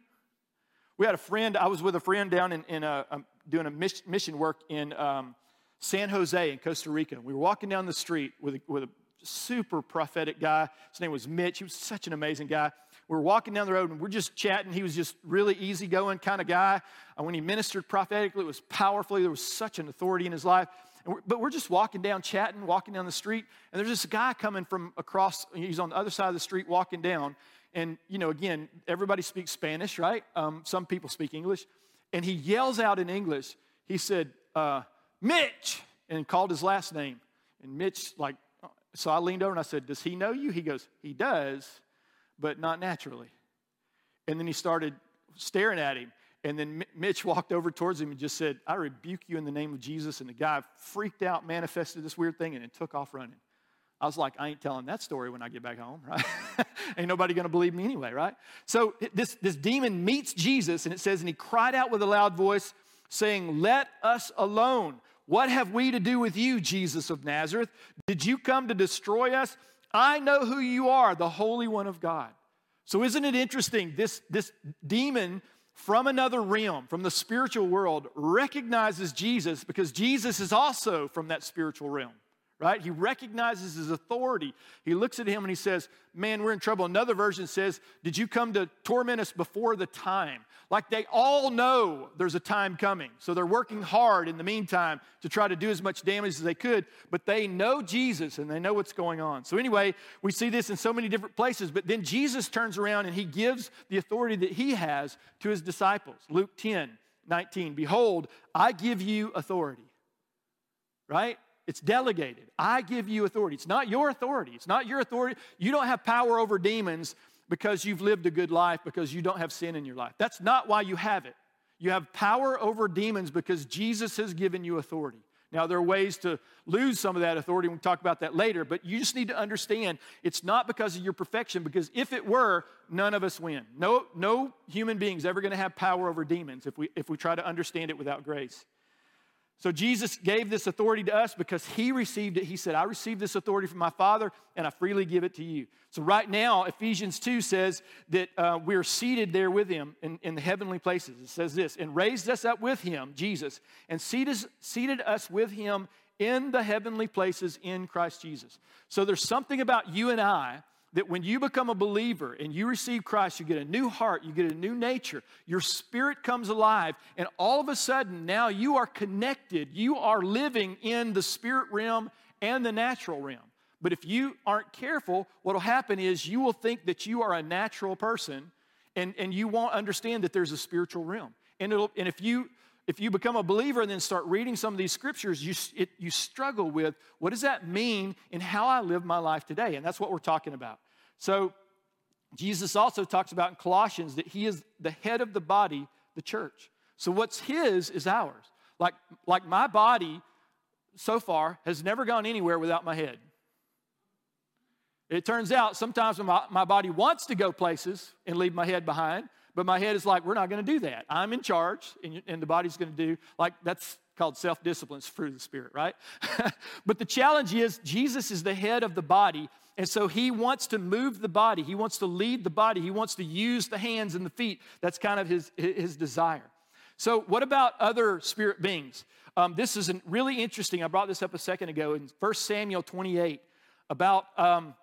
We had a friend, I was with a friend down in, in a, doing a mis- mission work in um, San Jose in Costa Rica. We were walking down the street with a, with a super prophetic guy. His name was Mitch. He was such an amazing guy. We were walking down the road and we're just chatting. He was just really easygoing kind of guy. And when he ministered prophetically, it was powerfully. There was such an authority in his life. We're, but we're just walking down, chatting, walking down the street, and there's this guy coming from across. He's on the other side of the street walking down. And, you know, again, everybody speaks Spanish, right? Um, some people speak English. And he yells out in English, he said, uh, Mitch, and called his last name. And Mitch, like, so I leaned over and I said, Does he know you? He goes, He does, but not naturally. And then he started staring at him. And then Mitch walked over towards him and just said, I rebuke you in the name of Jesus. And the guy freaked out, manifested this weird thing, and then took off running. I was like, I ain't telling that story when I get back home, right? ain't nobody gonna believe me anyway, right? So this, this demon meets Jesus, and it says, and he cried out with a loud voice, saying, Let us alone. What have we to do with you, Jesus of Nazareth? Did you come to destroy us? I know who you are, the Holy One of God. So, isn't it interesting? This, this demon from another realm, from the spiritual world, recognizes Jesus because Jesus is also from that spiritual realm, right? He recognizes his authority. He looks at him and he says, Man, we're in trouble. Another version says, Did you come to torment us before the time? Like they all know there's a time coming. So they're working hard in the meantime to try to do as much damage as they could, but they know Jesus and they know what's going on. So, anyway, we see this in so many different places, but then Jesus turns around and he gives the authority that he has to his disciples. Luke 10 19. Behold, I give you authority, right? It's delegated. I give you authority. It's not your authority. It's not your authority. You don't have power over demons because you've lived a good life, because you don't have sin in your life. That's not why you have it. You have power over demons because Jesus has given you authority. Now, there are ways to lose some of that authority. We'll talk about that later, but you just need to understand it's not because of your perfection, because if it were, none of us win. No, no human being is ever going to have power over demons if we, if we try to understand it without grace. So Jesus gave this authority to us because he received it. He said, I received this authority from my Father and I freely give it to you. So right now, Ephesians 2 says that uh, we're seated there with him in, in the heavenly places. It says this, and raised us up with him, Jesus, and seated, seated us with him in the heavenly places in Christ Jesus. So there's something about you and I that when you become a believer and you receive Christ, you get a new heart, you get a new nature, your spirit comes alive, and all of a sudden now you are connected. You are living in the spirit realm and the natural realm. But if you aren't careful, what will happen is you will think that you are a natural person and, and you won't understand that there's a spiritual realm. And, it'll, and if you if you become a believer and then start reading some of these scriptures, you, it, you struggle with what does that mean in how I live my life today? And that's what we're talking about. So, Jesus also talks about in Colossians that he is the head of the body, the church. So, what's his is ours. Like, like my body so far has never gone anywhere without my head. It turns out sometimes my, my body wants to go places and leave my head behind, but my head is like, we're not going to do that. I'm in charge, and, and the body's going to do, like, that's called self discipline, it's fruit of the Spirit, right? but the challenge is Jesus is the head of the body, and so he wants to move the body, he wants to lead the body, he wants to use the hands and the feet. That's kind of his, his desire. So, what about other spirit beings? Um, this is really interesting. I brought this up a second ago in 1 Samuel 28 about. Um,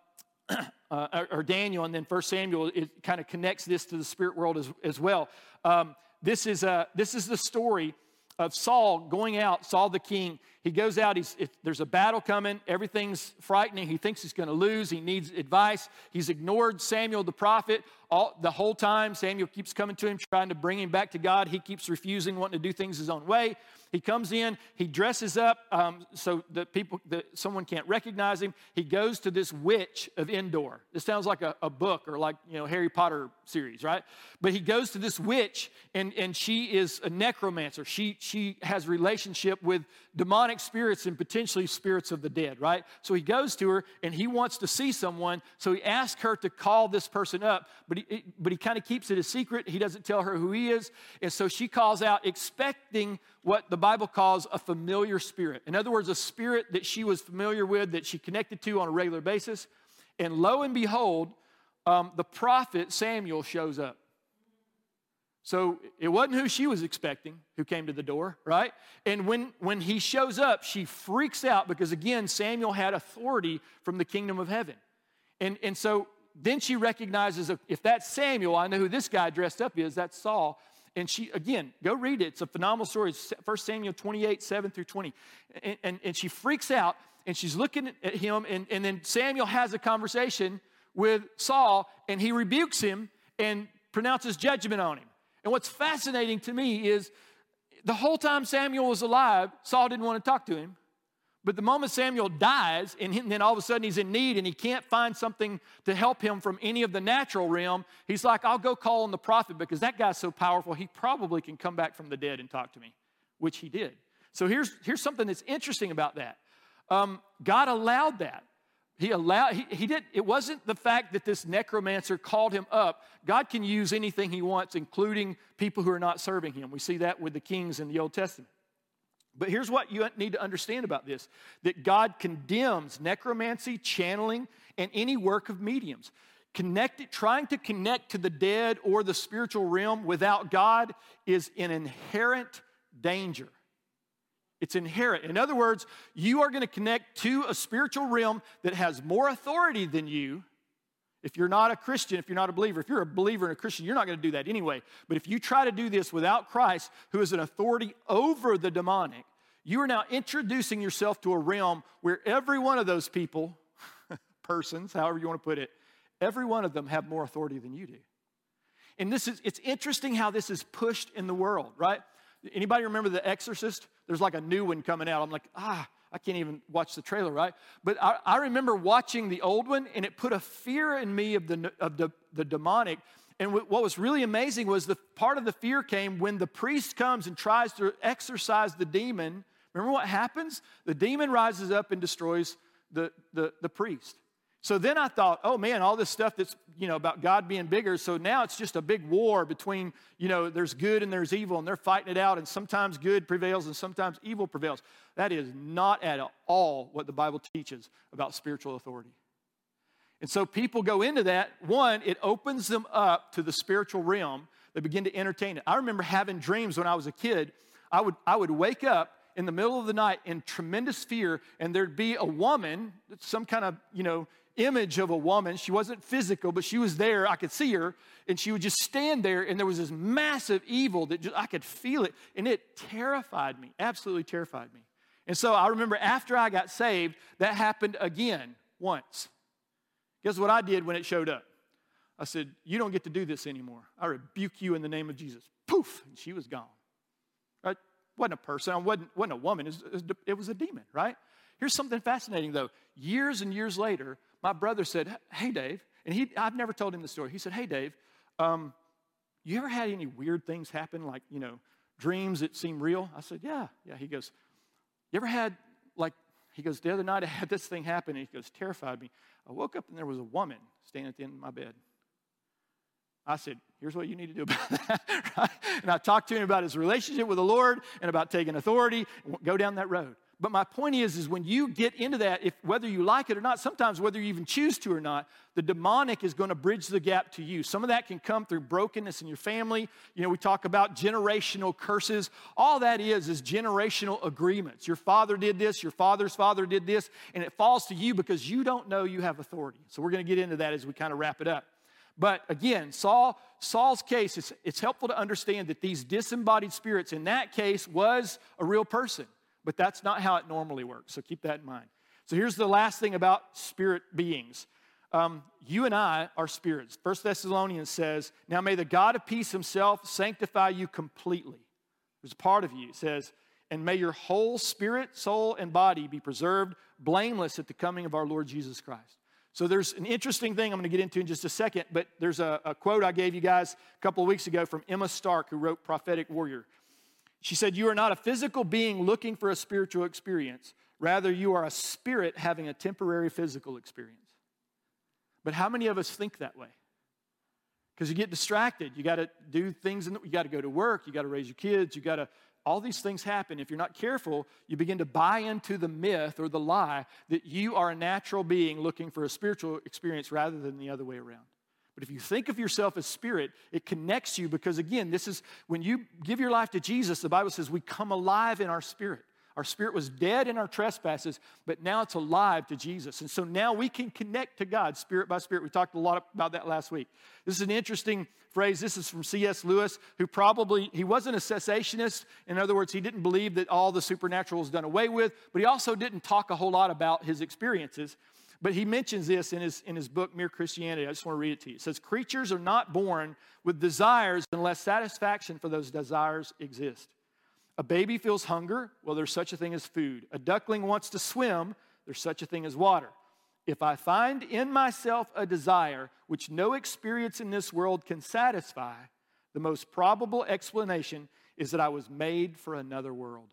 uh, or Daniel, and then First Samuel, it kind of connects this to the spirit world as, as well. Um, this, is a, this is the story of Saul going out, Saul the king. He goes out, he's, there's a battle coming, everything's frightening. He thinks he's going to lose, he needs advice. He's ignored Samuel the prophet all, the whole time. Samuel keeps coming to him, trying to bring him back to God. He keeps refusing, wanting to do things his own way. He comes in, he dresses up um, so that people, that someone can't recognize him. He goes to this witch of Endor. This sounds like a, a book or like, you know, Harry Potter series, right? But he goes to this witch and, and she is a necromancer. She, she has relationship with demonic spirits and potentially spirits of the dead, right? So he goes to her and he wants to see someone. So he asks her to call this person up, but he, but he kind of keeps it a secret. He doesn't tell her who he is. And so she calls out, expecting what the Bible calls a familiar spirit. In other words, a spirit that she was familiar with, that she connected to on a regular basis. And lo and behold, um, the prophet Samuel shows up. So it wasn't who she was expecting who came to the door, right? And when, when he shows up, she freaks out because, again, Samuel had authority from the kingdom of heaven. And, and so then she recognizes if that's Samuel, I know who this guy dressed up is, that's Saul. And she, again, go read it. It's a phenomenal story. It's 1 Samuel 28, 7 through 20. And, and, and she freaks out and she's looking at him. And, and then Samuel has a conversation with Saul and he rebukes him and pronounces judgment on him. And what's fascinating to me is the whole time Samuel was alive, Saul didn't want to talk to him. But the moment Samuel dies, and then all of a sudden he's in need and he can't find something to help him from any of the natural realm, he's like, I'll go call on the prophet because that guy's so powerful, he probably can come back from the dead and talk to me, which he did. So here's, here's something that's interesting about that. Um, God allowed that. He allowed, he, he did, it wasn't the fact that this necromancer called him up. God can use anything he wants, including people who are not serving him. We see that with the kings in the Old Testament. But here's what you need to understand about this that God condemns necromancy, channeling, and any work of mediums. Connected, trying to connect to the dead or the spiritual realm without God is an inherent danger. It's inherent. In other words, you are going to connect to a spiritual realm that has more authority than you. If you're not a Christian, if you're not a believer, if you're a believer and a Christian, you're not going to do that anyway. But if you try to do this without Christ, who is an authority over the demonic, you are now introducing yourself to a realm where every one of those people, persons, however you want to put it, every one of them have more authority than you do. And this is it's interesting how this is pushed in the world, right? Anybody remember The Exorcist? There's like a new one coming out. I'm like, ah, I can't even watch the trailer, right? But I, I remember watching the old one, and it put a fear in me of the, of the, the demonic. And what was really amazing was the part of the fear came when the priest comes and tries to exorcise the demon. Remember what happens? The demon rises up and destroys the, the, the priest. So then I thought, oh man, all this stuff that's, you know, about God being bigger. So now it's just a big war between, you know, there's good and there's evil, and they're fighting it out, and sometimes good prevails and sometimes evil prevails. That is not at all what the Bible teaches about spiritual authority. And so people go into that. One, it opens them up to the spiritual realm. They begin to entertain it. I remember having dreams when I was a kid. I would, I would wake up in the middle of the night in tremendous fear, and there'd be a woman, some kind of, you know, image of a woman. She wasn't physical, but she was there. I could see her, and she would just stand there, and there was this massive evil that just, I could feel it, and it terrified me, absolutely terrified me. And so I remember after I got saved, that happened again once. Guess what I did when it showed up? I said, You don't get to do this anymore. I rebuke you in the name of Jesus. Poof, and she was gone. Right? Wasn't a person, I wasn't, wasn't a woman, it was, it was a demon, right? Here's something fascinating though. Years and years later, my brother said, Hey, Dave, and he, I've never told him the story. He said, Hey, Dave, um, you ever had any weird things happen, like, you know, dreams that seem real? I said, Yeah, yeah. He goes, You ever had like, he goes, The other night I had this thing happen. And he goes, Terrified me. I woke up and there was a woman standing at the end of my bed. I said, Here's what you need to do about that. right? And I talked to him about his relationship with the Lord and about taking authority, go down that road. But my point is, is when you get into that, if whether you like it or not, sometimes whether you even choose to or not, the demonic is going to bridge the gap to you. Some of that can come through brokenness in your family. You know, we talk about generational curses. All that is is generational agreements. Your father did this, your father's father did this, and it falls to you because you don't know you have authority. So we're going to get into that as we kind of wrap it up. But again, Saul, Saul's case, it's, it's helpful to understand that these disembodied spirits in that case was a real person. But that's not how it normally works. So keep that in mind. So here's the last thing about spirit beings. Um, you and I are spirits. First Thessalonians says, Now may the God of peace himself sanctify you completely. There's a part of you. It says, And may your whole spirit, soul, and body be preserved blameless at the coming of our Lord Jesus Christ. So there's an interesting thing I'm going to get into in just a second, but there's a, a quote I gave you guys a couple of weeks ago from Emma Stark, who wrote Prophetic Warrior. She said, You are not a physical being looking for a spiritual experience. Rather, you are a spirit having a temporary physical experience. But how many of us think that way? Because you get distracted. You got to do things, in, you got to go to work, you got to raise your kids, you got to, all these things happen. If you're not careful, you begin to buy into the myth or the lie that you are a natural being looking for a spiritual experience rather than the other way around. But if you think of yourself as spirit, it connects you because, again, this is when you give your life to Jesus, the Bible says we come alive in our spirit. Our spirit was dead in our trespasses, but now it's alive to Jesus. And so now we can connect to God spirit by spirit. We talked a lot about that last week. This is an interesting phrase. This is from C.S. Lewis, who probably, he wasn't a cessationist. In other words, he didn't believe that all the supernatural was done away with, but he also didn't talk a whole lot about his experiences. But he mentions this in his, in his book, Mere Christianity. I just want to read it to you. It says, Creatures are not born with desires unless satisfaction for those desires exist. A baby feels hunger, well, there's such a thing as food. A duckling wants to swim, there's such a thing as water. If I find in myself a desire which no experience in this world can satisfy, the most probable explanation is that I was made for another world.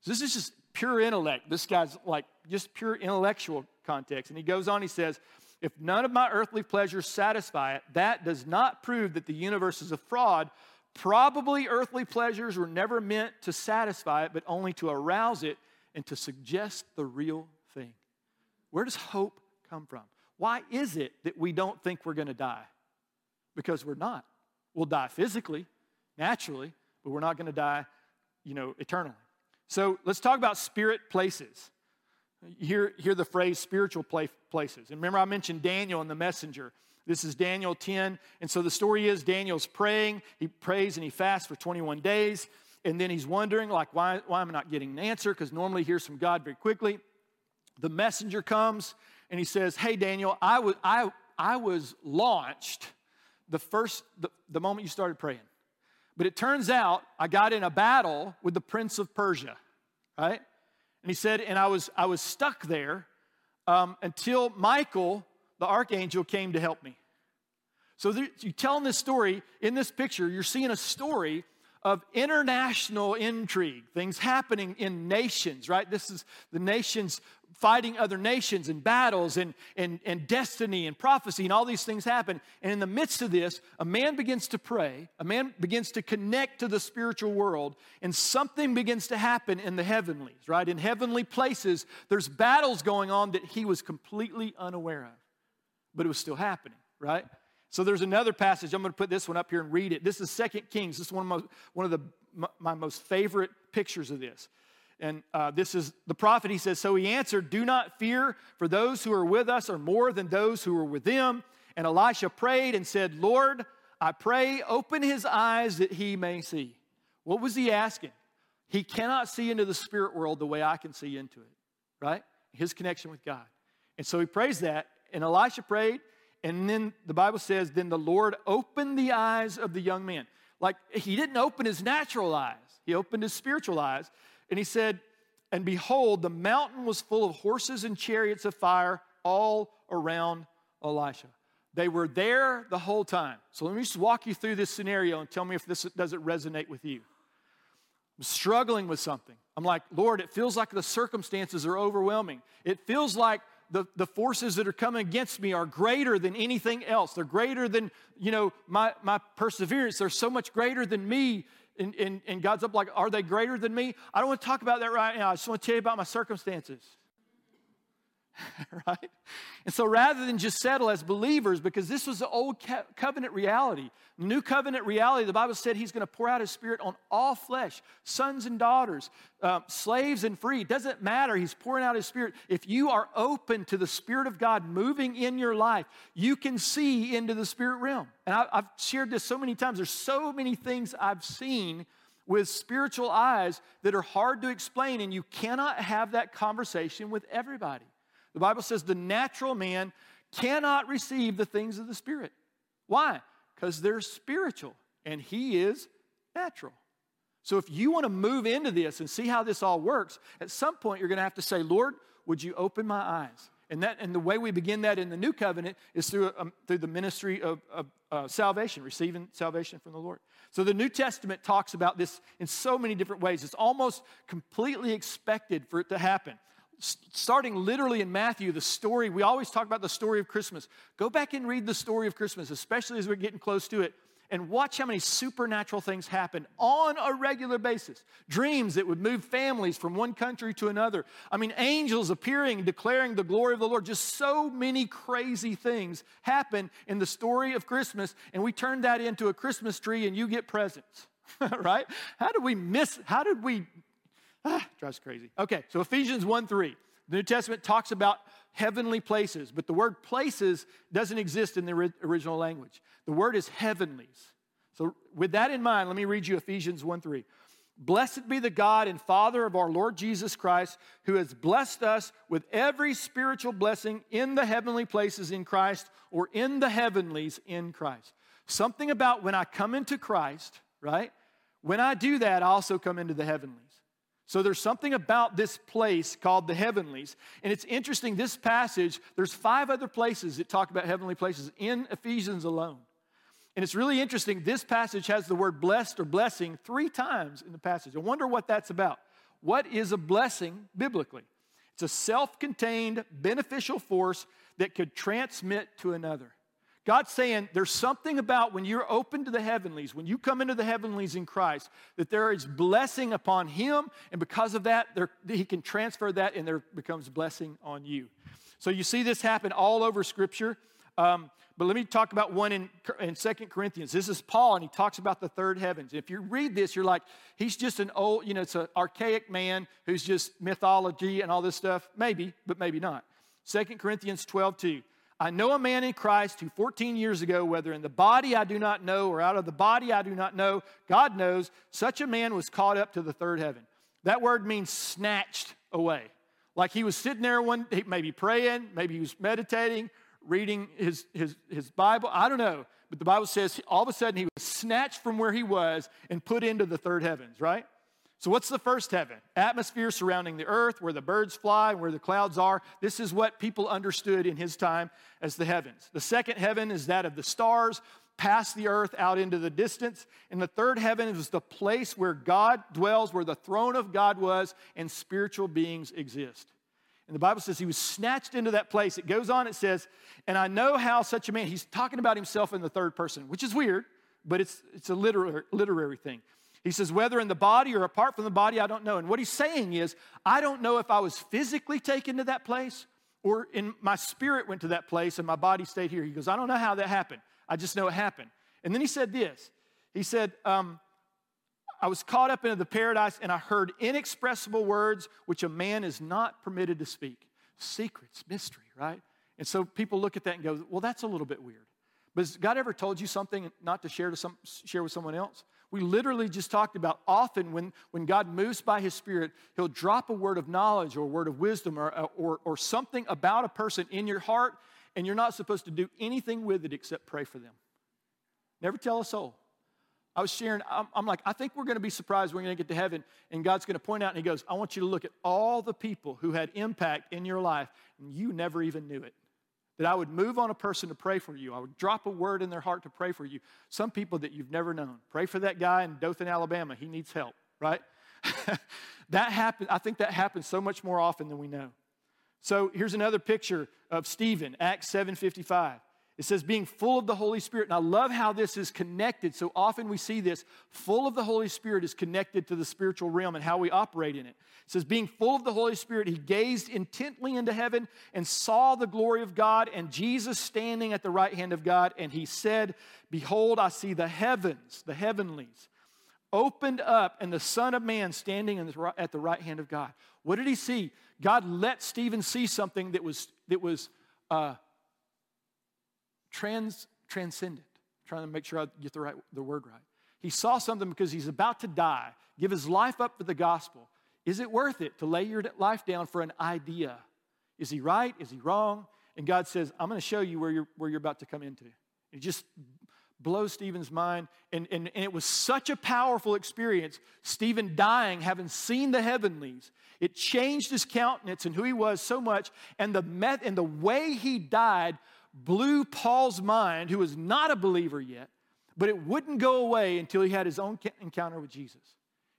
So this is just pure intellect. This guy's like just pure intellectual context. And he goes on, he says, If none of my earthly pleasures satisfy it, that does not prove that the universe is a fraud. Probably earthly pleasures were never meant to satisfy it, but only to arouse it and to suggest the real thing. Where does hope come from? Why is it that we don't think we're going to die? Because we're not. We'll die physically, naturally, but we're not going to die, you know, eternally. So let's talk about spirit places. You hear, hear the phrase spiritual places. And remember, I mentioned Daniel and the messenger. This is Daniel 10. And so the story is Daniel's praying. He prays and he fasts for 21 days. And then he's wondering, like, why, why am I not getting an answer? Because normally he hears from God very quickly. The messenger comes and he says, Hey, Daniel, I was, I, I was launched the first, the, the moment you started praying. But it turns out I got in a battle with the prince of Persia, right? And he said, and I was, I was stuck there um, until Michael, the archangel, came to help me. So there, you telling this story in this picture, you're seeing a story of international intrigue, things happening in nations, right? This is the nations fighting other nations and battles and, and, and destiny and prophecy, and all these things happen. And in the midst of this, a man begins to pray, a man begins to connect to the spiritual world, and something begins to happen in the heavenlies, right? In heavenly places, there's battles going on that he was completely unaware of, but it was still happening, right? So there's another passage. I'm going to put this one up here and read it. This is Second Kings. This is one of my, one of the, my, my most favorite pictures of this. And uh, this is the prophet. He says, So he answered, Do not fear, for those who are with us are more than those who are with them. And Elisha prayed and said, Lord, I pray, open his eyes that he may see. What was he asking? He cannot see into the spirit world the way I can see into it, right? His connection with God. And so he prays that. And Elisha prayed, and then the Bible says, then the Lord opened the eyes of the young man. Like he didn't open his natural eyes, he opened his spiritual eyes. And he said, And behold, the mountain was full of horses and chariots of fire all around Elisha. They were there the whole time. So let me just walk you through this scenario and tell me if this doesn't resonate with you. I'm struggling with something. I'm like, Lord, it feels like the circumstances are overwhelming. It feels like the, the forces that are coming against me are greater than anything else. They're greater than, you know, my, my perseverance. They're so much greater than me. And, and, and God's up like, are they greater than me? I don't want to talk about that right now. I just want to tell you about my circumstances. right? And so rather than just settle as believers, because this was the old covenant reality, new covenant reality, the Bible said he's going to pour out his spirit on all flesh, sons and daughters, uh, slaves and free. Doesn't matter. He's pouring out his spirit. If you are open to the spirit of God moving in your life, you can see into the spirit realm. And I, I've shared this so many times. There's so many things I've seen with spiritual eyes that are hard to explain, and you cannot have that conversation with everybody. The Bible says the natural man cannot receive the things of the Spirit. Why? Because they're spiritual and he is natural. So if you want to move into this and see how this all works, at some point you're going to have to say, Lord, would you open my eyes? And, that, and the way we begin that in the new covenant is through, um, through the ministry of, of uh, salvation, receiving salvation from the Lord. So the New Testament talks about this in so many different ways. It's almost completely expected for it to happen starting literally in Matthew, the story, we always talk about the story of Christmas. Go back and read the story of Christmas, especially as we're getting close to it, and watch how many supernatural things happen on a regular basis. Dreams that would move families from one country to another. I mean, angels appearing, declaring the glory of the Lord. Just so many crazy things happen in the story of Christmas, and we turn that into a Christmas tree and you get presents. right? How did we miss, how did we Ah, drives crazy. Okay, so Ephesians 1 3. The New Testament talks about heavenly places, but the word places doesn't exist in the original language. The word is heavenlies. So, with that in mind, let me read you Ephesians 1 3. Blessed be the God and Father of our Lord Jesus Christ, who has blessed us with every spiritual blessing in the heavenly places in Christ or in the heavenlies in Christ. Something about when I come into Christ, right? When I do that, I also come into the heavenlies. So there's something about this place called the heavenlies. And it's interesting, this passage, there's five other places that talk about heavenly places in Ephesians alone. And it's really interesting, this passage has the word blessed or blessing three times in the passage. I wonder what that's about. What is a blessing biblically? It's a self contained, beneficial force that could transmit to another. God's saying there's something about when you're open to the heavenlies, when you come into the heavenlies in Christ, that there is blessing upon Him, and because of that, there, He can transfer that and there becomes blessing on you. So you see this happen all over Scripture. Um, but let me talk about one in, in 2 Corinthians. This is Paul, and he talks about the third heavens. If you read this, you're like, he's just an old, you know, it's an archaic man who's just mythology and all this stuff. Maybe, but maybe not. 2 Corinthians 12, 2. I know a man in Christ who 14 years ago, whether in the body I do not know or out of the body I do not know, God knows, such a man was caught up to the third heaven. That word means snatched away. Like he was sitting there one, maybe praying, maybe he was meditating, reading his, his, his Bible. I don't know. But the Bible says all of a sudden he was snatched from where he was and put into the third heavens, right? So, what's the first heaven? Atmosphere surrounding the earth, where the birds fly, where the clouds are. This is what people understood in his time as the heavens. The second heaven is that of the stars, past the earth, out into the distance. And the third heaven is the place where God dwells, where the throne of God was, and spiritual beings exist. And the Bible says he was snatched into that place. It goes on, it says, and I know how such a man, he's talking about himself in the third person, which is weird, but it's, it's a literary, literary thing. He says, whether in the body or apart from the body, I don't know. And what he's saying is, I don't know if I was physically taken to that place or in my spirit went to that place and my body stayed here. He goes, I don't know how that happened. I just know it happened. And then he said this He said, um, I was caught up into the paradise and I heard inexpressible words which a man is not permitted to speak. Secrets, mystery, right? And so people look at that and go, well, that's a little bit weird. But has God ever told you something not to share, to some, share with someone else? We literally just talked about often when, when God moves by his spirit, he'll drop a word of knowledge or a word of wisdom or, uh, or, or something about a person in your heart, and you're not supposed to do anything with it except pray for them. Never tell a soul. I was sharing, I'm, I'm like, I think we're going to be surprised we're going to get to heaven, and God's going to point out, and He goes, I want you to look at all the people who had impact in your life, and you never even knew it that I would move on a person to pray for you. I would drop a word in their heart to pray for you. Some people that you've never known. Pray for that guy in Dothan, Alabama. He needs help, right? that happened, I think that happens so much more often than we know. So here's another picture of Stephen, Acts 7:55. It says being full of the Holy Spirit. And I love how this is connected. So often we see this full of the Holy Spirit is connected to the spiritual realm and how we operate in it. It says being full of the Holy Spirit, he gazed intently into heaven and saw the glory of God and Jesus standing at the right hand of God and he said, "Behold, I see the heavens, the heavenlies opened up and the Son of Man standing at the right hand of God. What did he see? God let Stephen see something that was, that was uh, trans, transcendent. I'm trying to make sure I get the, right, the word right. He saw something because he's about to die, give his life up for the gospel. Is it worth it to lay your life down for an idea? Is he right? Is he wrong? And God says, I'm going to show you where you're, where you're about to come into. It just blows Stephen's mind. And, and, and it was such a powerful experience. Stephen dying, having seen the heavenlies, it changed his countenance and who he was so much. And the, met, and the way he died blew Paul's mind, who was not a believer yet, but it wouldn't go away until he had his own encounter with Jesus.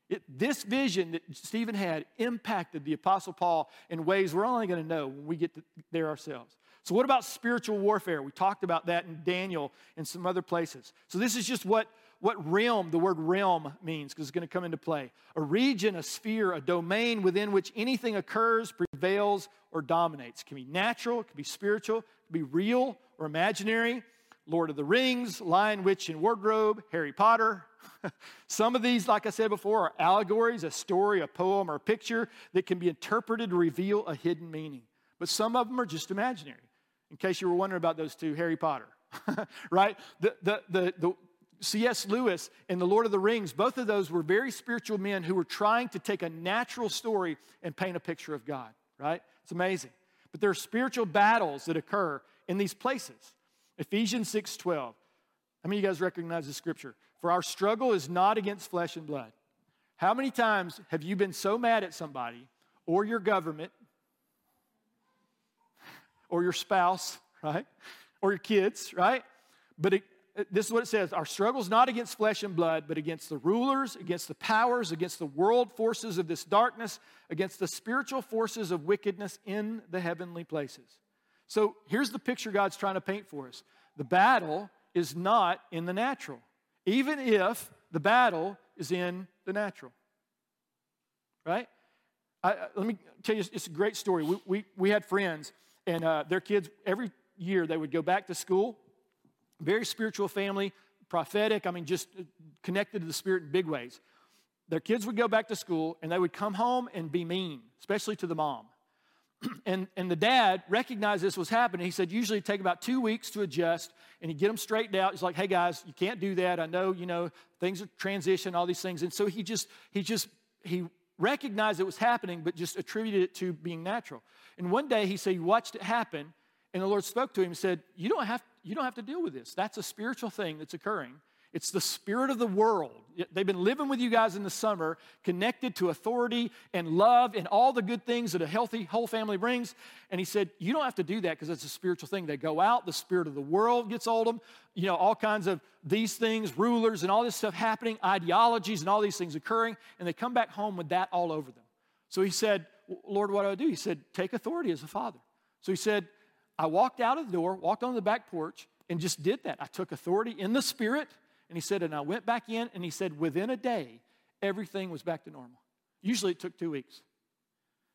It, this vision that Stephen had impacted the Apostle Paul in ways we're only going to know when we get there ourselves. So, what about spiritual warfare? We talked about that in Daniel and some other places. So, this is just what, what realm, the word realm means, because it's going to come into play. A region, a sphere, a domain within which anything occurs, prevails, or dominates. It can be natural, it can be spiritual, it can be real or imaginary. Lord of the Rings, Lion, Witch, and Wardrobe, Harry Potter. Some of these, like I said before, are allegories, a story, a poem, or a picture that can be interpreted to reveal a hidden meaning. But some of them are just imaginary in case you were wondering about those two, Harry Potter, right? The, the, the, the C.S. Lewis and The Lord of the Rings, both of those were very spiritual men who were trying to take a natural story and paint a picture of God, right? It's amazing. But there are spiritual battles that occur in these places. Ephesians 6:12. How many of you guys recognize the scripture? For our struggle is not against flesh and blood. How many times have you been so mad at somebody or your government or your spouse, right? Or your kids, right? But it, this is what it says Our struggle is not against flesh and blood, but against the rulers, against the powers, against the world forces of this darkness, against the spiritual forces of wickedness in the heavenly places. So here's the picture God's trying to paint for us the battle is not in the natural, even if the battle is in the natural. Right? I, let me tell you, it's a great story. We, we, we had friends and uh, their kids, every year, they would go back to school. Very spiritual family, prophetic, I mean, just connected to the Spirit in big ways. Their kids would go back to school and they would come home and be mean, especially to the mom. and, and the dad recognized this was happening. He said, usually take about two weeks to adjust, and he'd get them straightened out. He's like, hey guys, you can't do that. I know, you know, things are transition, all these things. And so he just, he just, he recognized it was happening, but just attributed it to being natural. And one day he said he watched it happen, and the Lord spoke to him and said, You don't have, you don't have to deal with this. That's a spiritual thing that's occurring. It's the spirit of the world. They've been living with you guys in the summer, connected to authority and love and all the good things that a healthy whole family brings. And he said, You don't have to do that because it's a spiritual thing. They go out, the spirit of the world gets hold of them, you know, all kinds of these things, rulers and all this stuff happening, ideologies and all these things occurring, and they come back home with that all over them. So he said, Lord, what do I do? He said, Take authority as a father. So he said, I walked out of the door, walked on the back porch, and just did that. I took authority in the spirit and he said, and I went back in, and he said, within a day, everything was back to normal. Usually it took two weeks.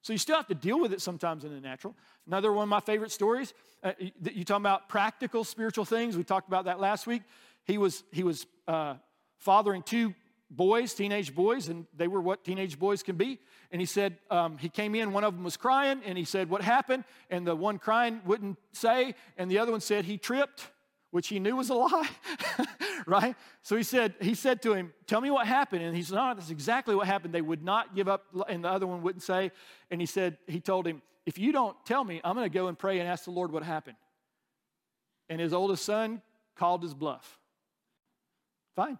So you still have to deal with it sometimes in the natural. Another one of my favorite stories, uh, you talking about practical spiritual things. We talked about that last week. He was, he was uh, fathering two boys, teenage boys, and they were what teenage boys can be. And he said, um, he came in, one of them was crying, and he said, What happened? And the one crying wouldn't say, and the other one said, He tripped which he knew was a lie, right? So he said, he said to him, Tell me what happened. And he said, No, that's exactly what happened. They would not give up, and the other one wouldn't say. And he said, He told him, If you don't tell me, I'm going to go and pray and ask the Lord what happened. And his oldest son called his bluff. Fine.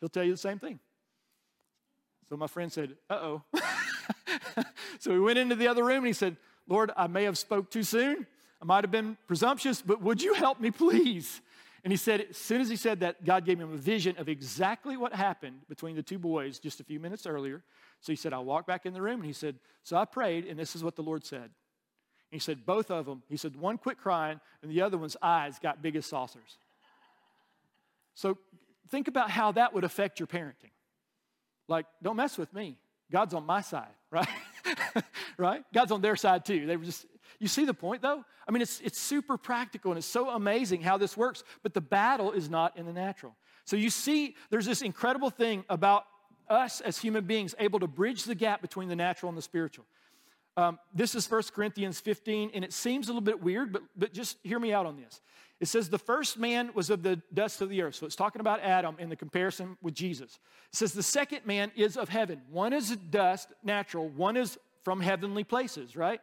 He'll tell you the same thing. So my friend said, Uh oh. so he went into the other room and he said, Lord, I may have spoke too soon. I might have been presumptuous, but would you help me, please? And he said, as soon as he said that, God gave him a vision of exactly what happened between the two boys just a few minutes earlier. So he said, I walked back in the room and he said, So I prayed, and this is what the Lord said. And he said, Both of them, he said, one quit crying, and the other one's eyes got big as saucers. So think about how that would affect your parenting. Like, don't mess with me. God's on my side, right? right? God's on their side too. They were just, you see the point though? I mean, it's, it's super practical and it's so amazing how this works, but the battle is not in the natural. So you see, there's this incredible thing about us as human beings able to bridge the gap between the natural and the spiritual. Um, this is 1 Corinthians 15, and it seems a little bit weird, but, but just hear me out on this. It says the first man was of the dust of the earth. So it's talking about Adam in the comparison with Jesus. It says the second man is of heaven. One is dust, natural, one is from heavenly places, right?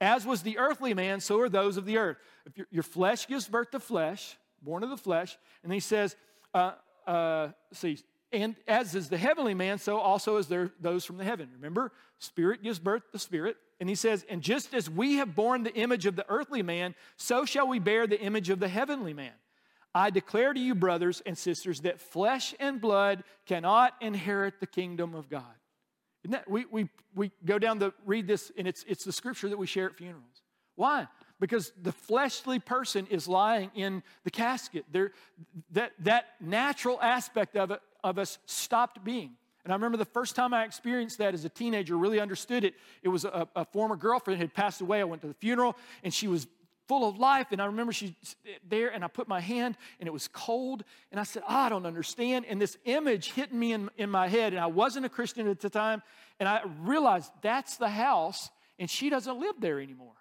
As was the earthly man, so are those of the earth. If your, your flesh gives birth to flesh, born of the flesh, and he says, uh, uh, see, and as is the heavenly man, so also is there those from the heaven. Remember, spirit gives birth to spirit. And he says, And just as we have borne the image of the earthly man, so shall we bear the image of the heavenly man. I declare to you, brothers and sisters, that flesh and blood cannot inherit the kingdom of God. Isn't that, we, we, we go down to read this, and it's, it's the scripture that we share at funerals. Why? Because the fleshly person is lying in the casket. There, that, that natural aspect of, it, of us stopped being. And I remember the first time I experienced that as a teenager, really understood it. It was a, a former girlfriend had passed away. I went to the funeral, and she was full of life. And I remember she there, and I put my hand, and it was cold. And I said, oh, I don't understand. And this image hit me in, in my head. And I wasn't a Christian at the time. And I realized that's the house, and she doesn't live there anymore.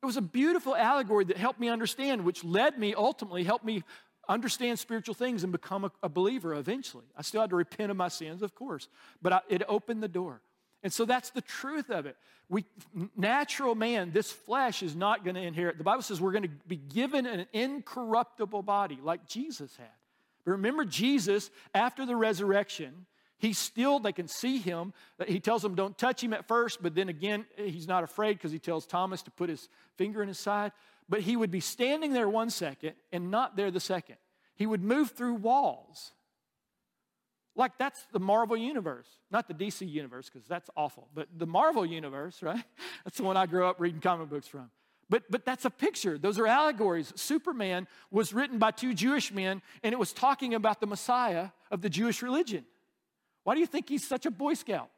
It was a beautiful allegory that helped me understand, which led me ultimately, helped me understand spiritual things and become a, a, believer eventually. I still had to repent of my sins, of course, but I, it opened the door. And so that's the truth of it. We, natural man, this flesh is not going to inherit. The Bible says we're going to be given an incorruptible body like Jesus had. But remember, Jesus, after the resurrection, he still, they can see him. He tells them, don't touch him at first, but then again, he's not afraid because he tells Thomas to put his finger in his side but he would be standing there one second and not there the second. He would move through walls. Like that's the Marvel universe, not the DC universe, because that's awful, but the Marvel universe, right? That's the one I grew up reading comic books from. But, but that's a picture. Those are allegories. Superman was written by two Jewish men, and it was talking about the Messiah of the Jewish religion. Why do you think he's such a Boy Scout?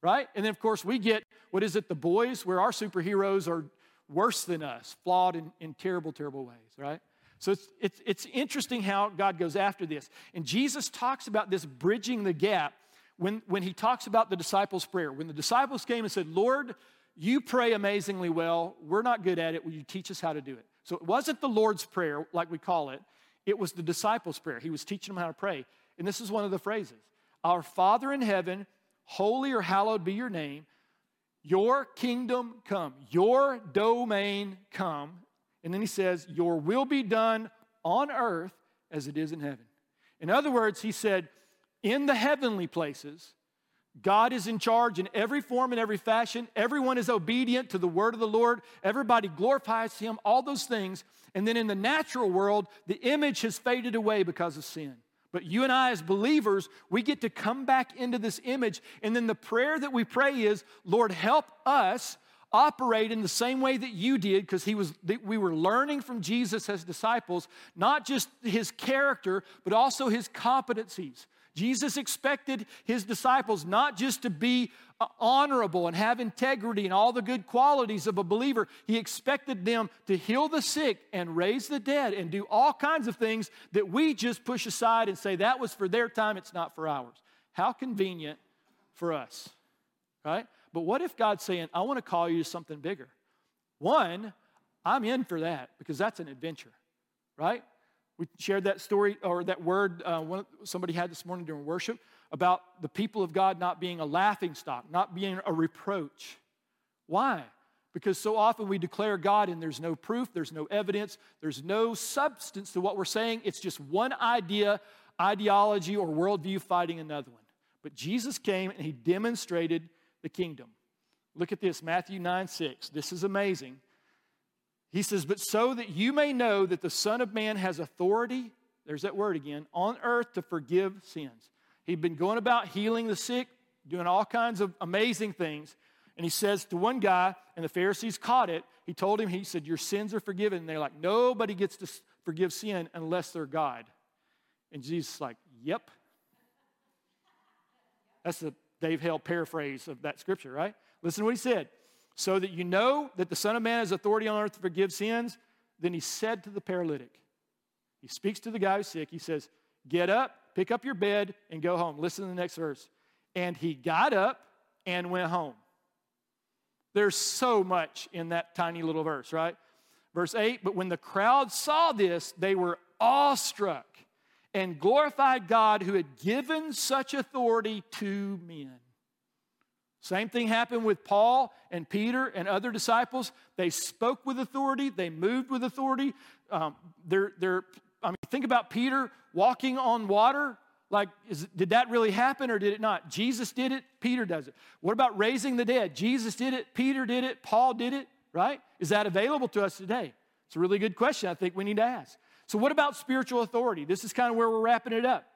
Right? And then, of course, we get what is it, the boys, where our superheroes are worse than us, flawed in, in terrible, terrible ways, right? So it's, it's, it's interesting how God goes after this. And Jesus talks about this bridging the gap when, when he talks about the disciples' prayer. When the disciples came and said, Lord, you pray amazingly well. We're not good at it. Will you teach us how to do it? So it wasn't the Lord's Prayer, like we call it, it was the disciples' prayer. He was teaching them how to pray. And this is one of the phrases Our Father in heaven, holy or hallowed be your name. Your kingdom come, your domain come. And then he says, Your will be done on earth as it is in heaven. In other words, he said, In the heavenly places, God is in charge in every form and every fashion. Everyone is obedient to the word of the Lord. Everybody glorifies him, all those things. And then in the natural world, the image has faded away because of sin. But you and I, as believers, we get to come back into this image. And then the prayer that we pray is, Lord, help us operate in the same way that you did, because he was we were learning from Jesus as disciples, not just his character, but also his competencies. Jesus expected his disciples not just to be uh, honorable and have integrity and all the good qualities of a believer. He expected them to heal the sick and raise the dead and do all kinds of things that we just push aside and say that was for their time, it's not for ours. How convenient for us, right? But what if God's saying, I want to call you to something bigger? One, I'm in for that because that's an adventure, right? We shared that story or that word uh, one, somebody had this morning during worship about the people of God not being a laughing stock, not being a reproach. Why? Because so often we declare God and there's no proof, there's no evidence, there's no substance to what we're saying. It's just one idea, ideology, or worldview fighting another one. But Jesus came and he demonstrated the kingdom. Look at this Matthew 9 6. This is amazing. He says, But so that you may know that the Son of Man has authority, there's that word again, on earth to forgive sins. He'd been going about healing the sick, doing all kinds of amazing things. And he says to one guy, and the Pharisees caught it. He told him, He said, Your sins are forgiven. And they're like, Nobody gets to forgive sin unless they're God. And Jesus is like, Yep. That's the Dave Hale paraphrase of that scripture, right? Listen to what he said. So that you know that the Son of Man has authority on earth to forgive sins, then he said to the paralytic, he speaks to the guy who's sick. He says, Get up, pick up your bed, and go home. Listen to the next verse. And he got up and went home. There's so much in that tiny little verse, right? Verse 8 But when the crowd saw this, they were awestruck and glorified God who had given such authority to men. Same thing happened with Paul and Peter and other disciples. They spoke with authority, they moved with authority. Um, they're, they're, I mean, think about Peter walking on water. Like, is, did that really happen or did it not? Jesus did it, Peter does it. What about raising the dead? Jesus did it, Peter did it, Paul did it, right? Is that available to us today? It's a really good question I think we need to ask. So, what about spiritual authority? This is kind of where we're wrapping it up.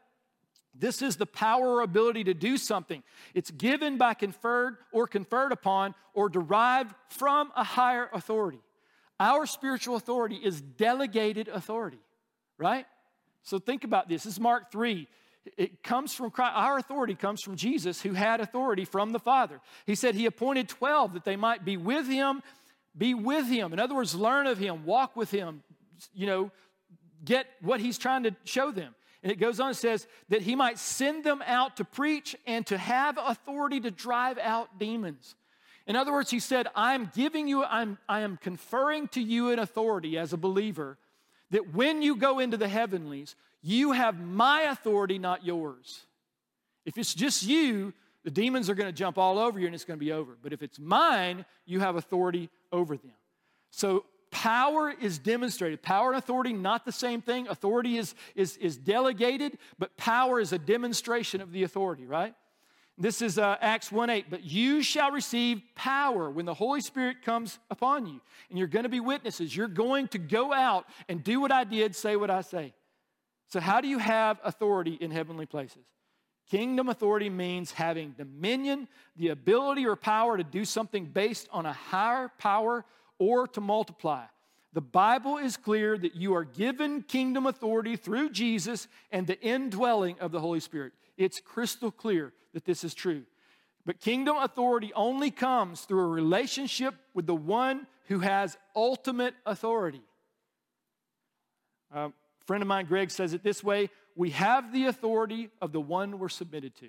This is the power or ability to do something. It's given by conferred or conferred upon or derived from a higher authority. Our spiritual authority is delegated authority, right? So think about this. This is Mark 3. It comes from Christ. Our authority comes from Jesus, who had authority from the Father. He said he appointed 12 that they might be with him, be with him. In other words, learn of him, walk with him, you know, get what he's trying to show them. And it goes on and says that he might send them out to preach and to have authority to drive out demons. In other words, he said, I'm giving you, I'm, I am conferring to you an authority as a believer that when you go into the heavenlies, you have my authority, not yours. If it's just you, the demons are going to jump all over you and it's going to be over. But if it's mine, you have authority over them. So Power is demonstrated. Power and authority, not the same thing. Authority is, is, is delegated, but power is a demonstration of the authority, right? This is uh, Acts 1 8. But you shall receive power when the Holy Spirit comes upon you. And you're going to be witnesses. You're going to go out and do what I did, say what I say. So, how do you have authority in heavenly places? Kingdom authority means having dominion, the ability or power to do something based on a higher power or to multiply. The Bible is clear that you are given kingdom authority through Jesus and the indwelling of the Holy Spirit. It's crystal clear that this is true. But kingdom authority only comes through a relationship with the one who has ultimate authority. a friend of mine, Greg, says it this way We have the authority of the one we're submitted to.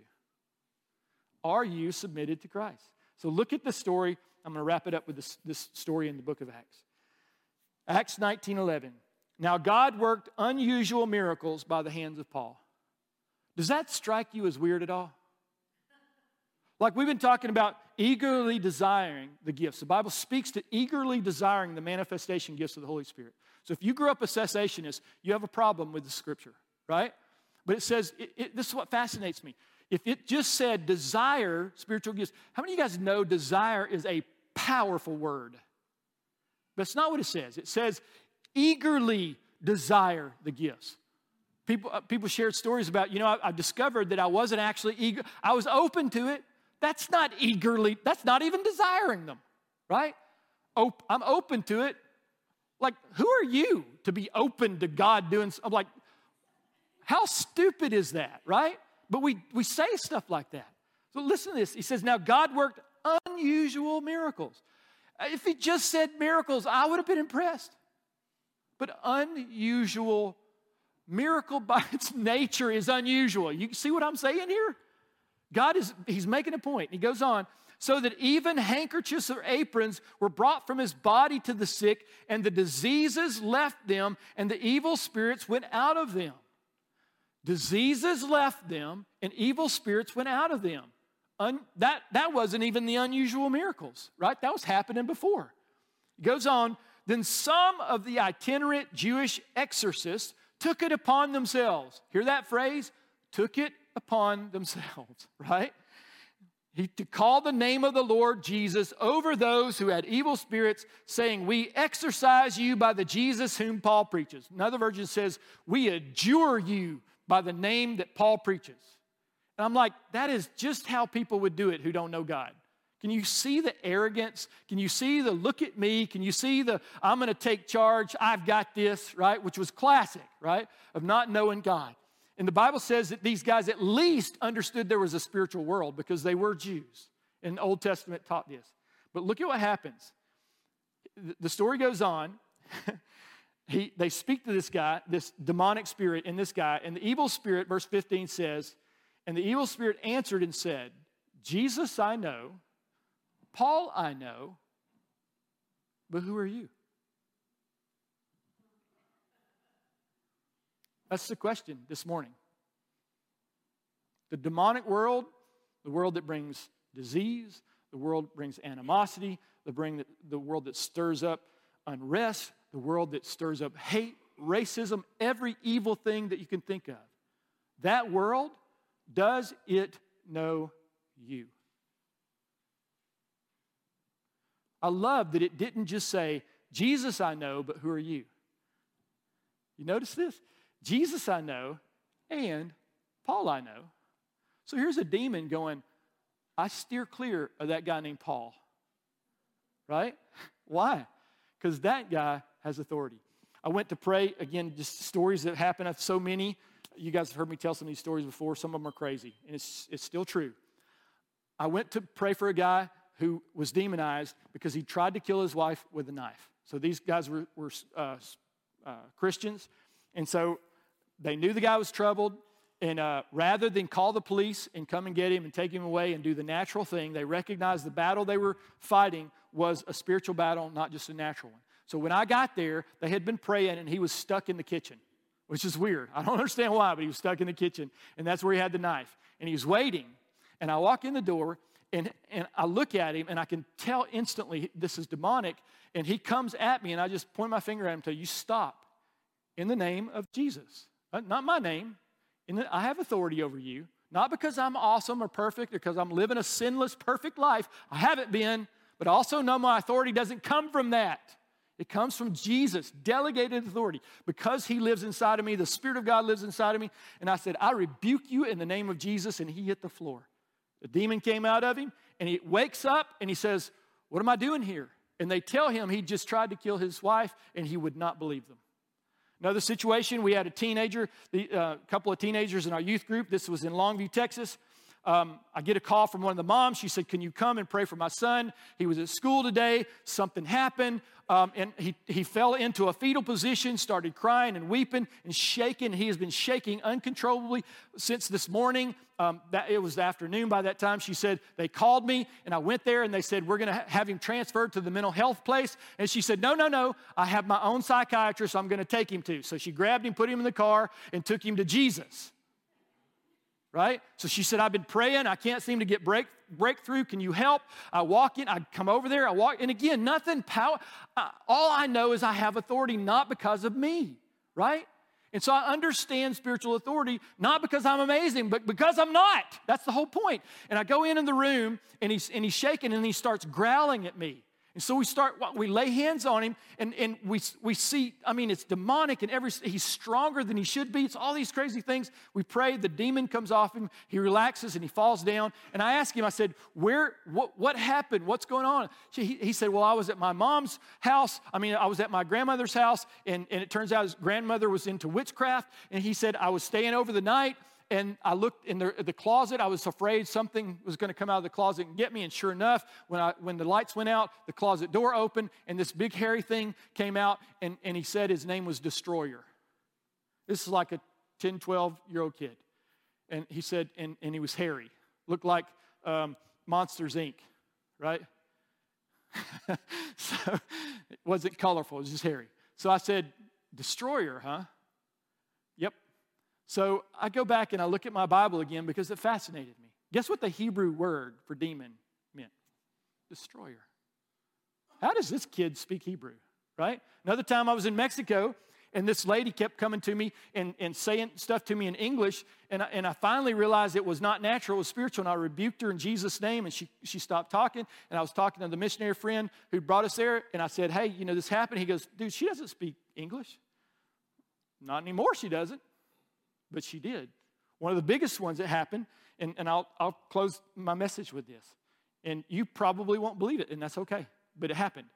Are you submitted to Christ? So look at the story I'm going to wrap it up with this, this story in the book of Acts. Acts 19 11. Now, God worked unusual miracles by the hands of Paul. Does that strike you as weird at all? Like we've been talking about eagerly desiring the gifts. The Bible speaks to eagerly desiring the manifestation gifts of the Holy Spirit. So if you grew up a cessationist, you have a problem with the scripture, right? But it says, it, it, this is what fascinates me. If it just said desire spiritual gifts, how many of you guys know desire is a powerful word. That's not what it says. It says, eagerly desire the gifts. People, uh, people shared stories about, you know, I, I discovered that I wasn't actually eager. I was open to it. That's not eagerly, that's not even desiring them, right? Op- I'm open to it. Like, who are you to be open to God doing? I'm like, how stupid is that, right? But we, we say stuff like that. So listen to this. He says, Now God worked unusual miracles. If he just said miracles, I would have been impressed. But unusual miracle by its nature is unusual. You see what I'm saying here? God is he's making a point. He goes on, so that even handkerchiefs or aprons were brought from his body to the sick, and the diseases left them, and the evil spirits went out of them. Diseases left them, and evil spirits went out of them. Un, that, that wasn't even the unusual miracles, right? That was happening before. It goes on, then some of the itinerant Jewish exorcists took it upon themselves. Hear that phrase? Took it upon themselves, right? he, to call the name of the Lord Jesus over those who had evil spirits, saying, We exorcise you by the Jesus whom Paul preaches. Another version says, We adjure you by the name that Paul preaches. And I'm like, that is just how people would do it who don't know God. Can you see the arrogance? Can you see the look at me? Can you see the I'm going to take charge, I've got this, right? Which was classic, right? Of not knowing God. And the Bible says that these guys at least understood there was a spiritual world because they were Jews. And the Old Testament taught this. But look at what happens. The story goes on. he, they speak to this guy, this demonic spirit in this guy, and the evil spirit, verse 15 says, And the evil spirit answered and said, Jesus I know, Paul I know, but who are you? That's the question this morning. The demonic world, the world that brings disease, the world brings animosity, the, bring, the world that stirs up unrest, the world that stirs up hate, racism, every evil thing that you can think of. That world, does it know you? I love that it didn't just say, Jesus I know, but who are you? You notice this? Jesus I know, and Paul I know. So here's a demon going, I steer clear of that guy named Paul. Right? Why? Because that guy has authority. I went to pray, again, just stories that happen. I've so many. You guys have heard me tell some of these stories before. Some of them are crazy, and it's, it's still true. I went to pray for a guy who was demonized because he tried to kill his wife with a knife. So these guys were, were uh, uh, Christians. And so they knew the guy was troubled, and uh, rather than call the police and come and get him and take him away and do the natural thing, they recognized the battle they were fighting was a spiritual battle, not just a natural one. So when I got there, they had been praying, and he was stuck in the kitchen, which is weird. I don't understand why, but he was stuck in the kitchen, and that's where he had the knife. And he was waiting, and I walk in the door, and, and I look at him, and I can tell instantly this is demonic. And he comes at me, and I just point my finger at him and tell you, stop in the name of Jesus. Uh, not my name. And I have authority over you, not because I'm awesome or perfect or because I'm living a sinless, perfect life. I haven't been, but also know my authority doesn't come from that. It comes from Jesus, delegated authority. Because he lives inside of me, the Spirit of God lives inside of me. And I said, I rebuke you in the name of Jesus. And he hit the floor. The demon came out of him, and he wakes up and he says, What am I doing here? And they tell him he just tried to kill his wife, and he would not believe them. Another situation, we had a teenager, a uh, couple of teenagers in our youth group. This was in Longview, Texas. Um, I get a call from one of the moms. She said, Can you come and pray for my son? He was at school today. Something happened. Um, and he, he fell into a fetal position, started crying and weeping and shaking. He has been shaking uncontrollably since this morning. Um, that, it was afternoon by that time. She said, They called me, and I went there, and they said, We're going to ha- have him transferred to the mental health place. And she said, No, no, no. I have my own psychiatrist I'm going to take him to. So she grabbed him, put him in the car, and took him to Jesus right? So she said, I've been praying. I can't seem to get break, breakthrough. Can you help? I walk in, I come over there, I walk, and again, nothing power. Uh, all I know is I have authority not because of me, right? And so I understand spiritual authority not because I'm amazing, but because I'm not. That's the whole point. And I go in in the room, and he's, and he's shaking, and he starts growling at me. And so we start, we lay hands on him, and, and we, we see, I mean, it's demonic, and every, he's stronger than he should be. It's all these crazy things. We pray, the demon comes off him, he relaxes, and he falls down. And I asked him, I said, Where, what, what happened? What's going on? He, he said, Well, I was at my mom's house. I mean, I was at my grandmother's house, and, and it turns out his grandmother was into witchcraft. And he said, I was staying over the night and I looked in the, the closet. I was afraid something was going to come out of the closet and get me. And sure enough, when, I, when the lights went out, the closet door opened, and this big hairy thing came out, and, and he said his name was Destroyer. This is like a 10, 12 year old kid. And he said, and, and he was hairy, looked like um, Monsters Inc., right? so it wasn't colorful, it was just hairy. So I said, Destroyer, huh? So I go back and I look at my Bible again because it fascinated me. Guess what the Hebrew word for demon meant? Destroyer. How does this kid speak Hebrew, right? Another time I was in Mexico And this lady kept coming to me and, and saying stuff to me in English. And I, and I finally realized it was not natural, it was spiritual. And I rebuked her in Jesus' name. And she, she stopped talking. And I was talking to the missionary friend who brought us there. And I said, Hey, you know, this happened. He goes, Dude, she doesn't speak English. Not anymore, she doesn't. But she did. One of the biggest ones that happened, and, and I'll, I'll close my message with this. And you probably won't believe it, and that's okay. But it happened.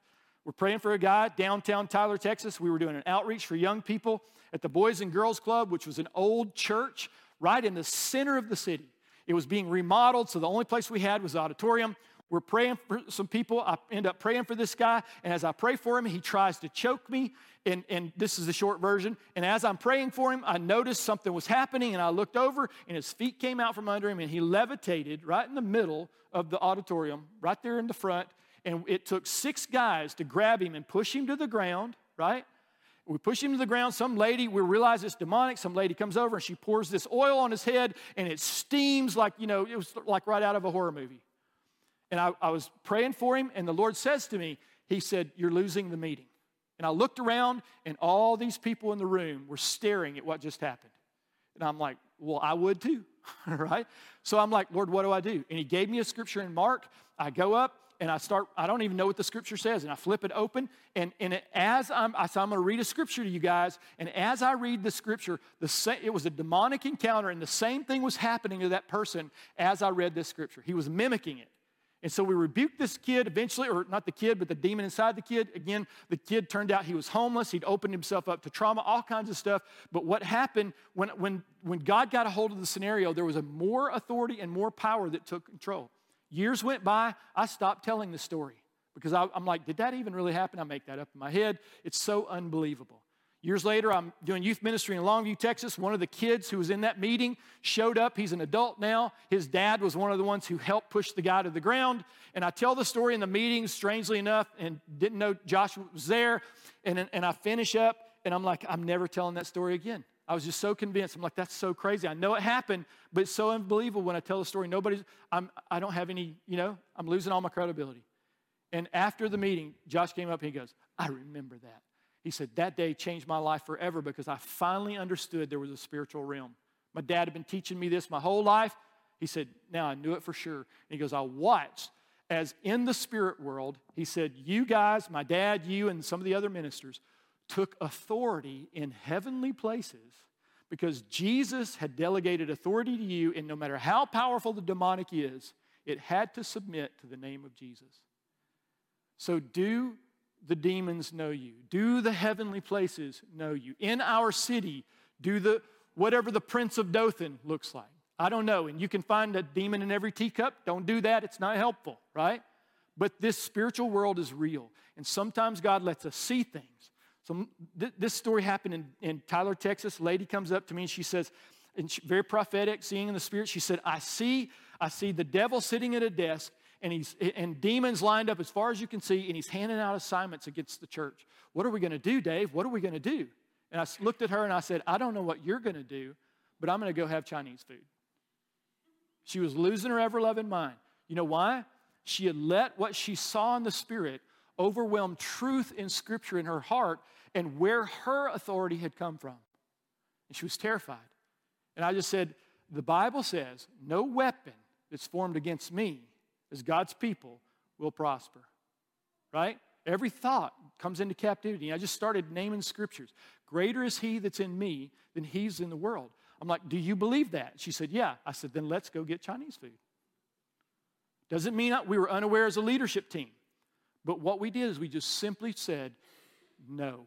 We're praying for a guy downtown Tyler, Texas. We were doing an outreach for young people at the Boys and Girls Club, which was an old church right in the center of the city. It was being remodeled, so the only place we had was the auditorium. We're praying for some people. I end up praying for this guy, and as I pray for him, he tries to choke me. And, and this is the short version. And as I'm praying for him, I noticed something was happening, and I looked over, and his feet came out from under him, and he levitated right in the middle of the auditorium, right there in the front and it took six guys to grab him and push him to the ground, right? We push him to the ground. Some lady, we realize it's demonic. Some lady comes over and she pours this oil on his head and it steams like, you know, it was like right out of a horror movie. And I, I was praying for him, and the Lord says to me, He said, You're losing the meeting. And I looked around, and all these people in the room were staring at what just happened. And I'm like, Well, I would too, right? So I'm like, Lord, what do I do? And He gave me a scripture in Mark. I go up, and I start, I don't even know what the scripture says, and I flip it open, and, and it, as I'm, I, so I'm gonna read a scripture to you guys, and as I read the scripture, the same, it was a demonic encounter, and the same thing was happening to that person as I read this scripture. He was mimicking it. And so we rebuked this kid eventually, or not the kid, but the demon inside the kid. Again, the kid turned out he was homeless. He'd opened himself up to trauma, all kinds of stuff. But what happened when, when, when God got a hold of the scenario, there was a more authority and more power that took control. Years went by, I stopped telling the story because I, am like, did that even really happen? I make that up in my head. It's so unbelievable. Years later, I'm doing youth ministry in Longview, Texas. One of the kids who was in that meeting showed up. He's an adult now. His dad was one of the ones who helped push the guy to the ground. And I tell the story in the meeting, strangely enough, and didn't know Josh was there. And, and I finish up, and I'm like, I'm never telling that story again. I was just so convinced. I'm like, that's so crazy. I know it happened, but it's so unbelievable when I tell the story. Nobody's, I'm, I don't have any, you know, I'm losing all my credibility. And after the meeting, Josh came up and he goes, I remember that. He said, that day changed my life forever because I finally understood there was a spiritual realm. My dad had been teaching me this my whole life. He said, now I knew it for sure. And he goes, I watched as in the spirit world, he said, you guys, my dad, you, and some of the other ministers, took authority in heavenly places because Jesus had delegated authority to you, and no matter how powerful the demonic is, it had to submit to the name of Jesus. So, do the demons know you? Do the heavenly places know you? In our city, do the whatever the prince of Dothan looks like. I don't know. And you can find a demon in every teacup. Don't do that. It's not helpful, right? But this spiritual world is real. And sometimes God lets us see things. So th- this story happened in, in Tyler, Texas. A lady comes up to me and she says, and she, very prophetic, seeing in the spirit, she said, I see, I see the devil sitting at a desk and he's and demons lined up as far as you can see, and he's handing out assignments against the church. What are we going to do, Dave? What are we going to do? And I looked at her and I said, I don't know what you're going to do, but I'm going to go have Chinese food. She was losing her ever loving mind. You know why? She had let what she saw in the spirit overwhelm truth in Scripture in her heart and where her authority had come from. And she was terrified. And I just said, The Bible says, no weapon that's formed against me as God's people will prosper. Right? Every thought comes into captivity. I just started naming scriptures. Greater is he that's in me than he's in the world. I'm like, Do you believe that? She said, Yeah. I said, Then let's go get Chinese food. Doesn't mean we were unaware as a leadership team. But what we did is we just simply said, No.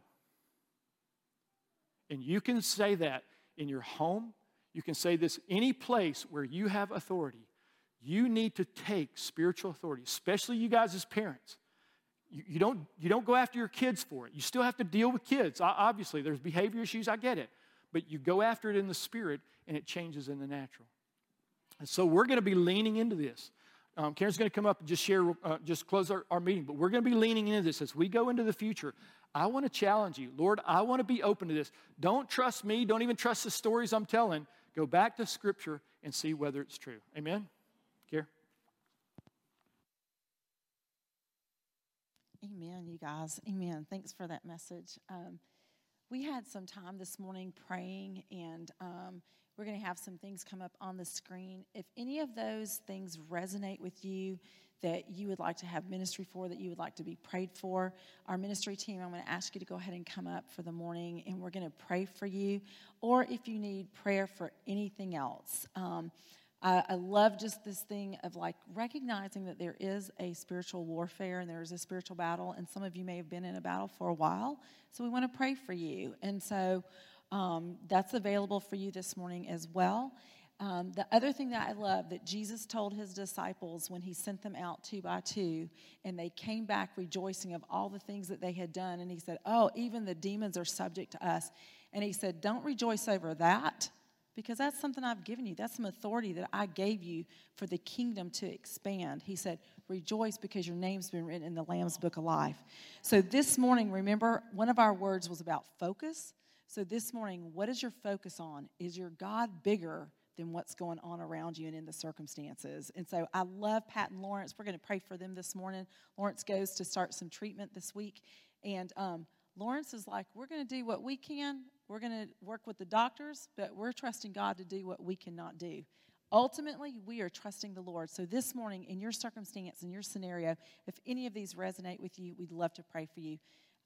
And you can say that in your home. You can say this any place where you have authority. You need to take spiritual authority, especially you guys as parents. You, you, don't, you don't go after your kids for it. You still have to deal with kids. Obviously, there's behavior issues, I get it. But you go after it in the spirit, and it changes in the natural. And so we're going to be leaning into this. Um, Karen's going to come up and just share, uh, just close our, our meeting, but we're going to be leaning into this as we go into the future. I want to challenge you. Lord, I want to be open to this. Don't trust me. Don't even trust the stories I'm telling. Go back to Scripture and see whether it's true. Amen? Amen, you guys. Amen. Thanks for that message. Um, we had some time this morning praying, and um, we're going to have some things come up on the screen. If any of those things resonate with you, that you would like to have ministry for, that you would like to be prayed for, our ministry team, I'm going to ask you to go ahead and come up for the morning, and we're going to pray for you. Or if you need prayer for anything else. Um, I, love just this thing of like recognizing that there is a spiritual warfare and there is a spiritual battle, and some of you may have been in a battle for a while. So we want to pray for you. And so um, that's available for you this morning as well. Um, the other thing that I love that Jesus told his disciples when he sent them out two by two, and they came back rejoicing of all the things that they had done. And he said, Oh, even the demons are subject to us. And he said, Don't rejoice over that because that's something I've given you. That's some authority that I gave you for the kingdom to expand. He said, Rejoice because your name's been written in the Lamb's book of life. So this morning, remember, one of our words was about focus. So this morning, what is your focus on? Is your God bigger than what's going on around you and in the circumstances? And so I love Pat and Lawrence. We're going to pray for them this morning. Lawrence goes to start some treatment this week. And um, Lawrence is like, We're going to do what we can we're going to work with the doctors, but we're trusting God to do what we cannot do. Ultimately, we are trusting the Lord. So, this morning, in your circumstance, in your scenario, if any of these resonate with you, we'd love to pray for you.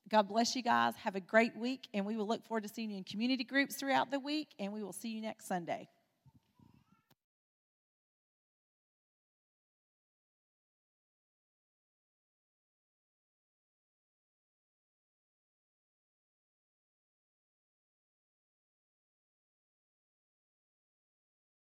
God bless you guys. Have a great week, and we will look forward to seeing you in community groups throughout the week, and we will see you next Sunday.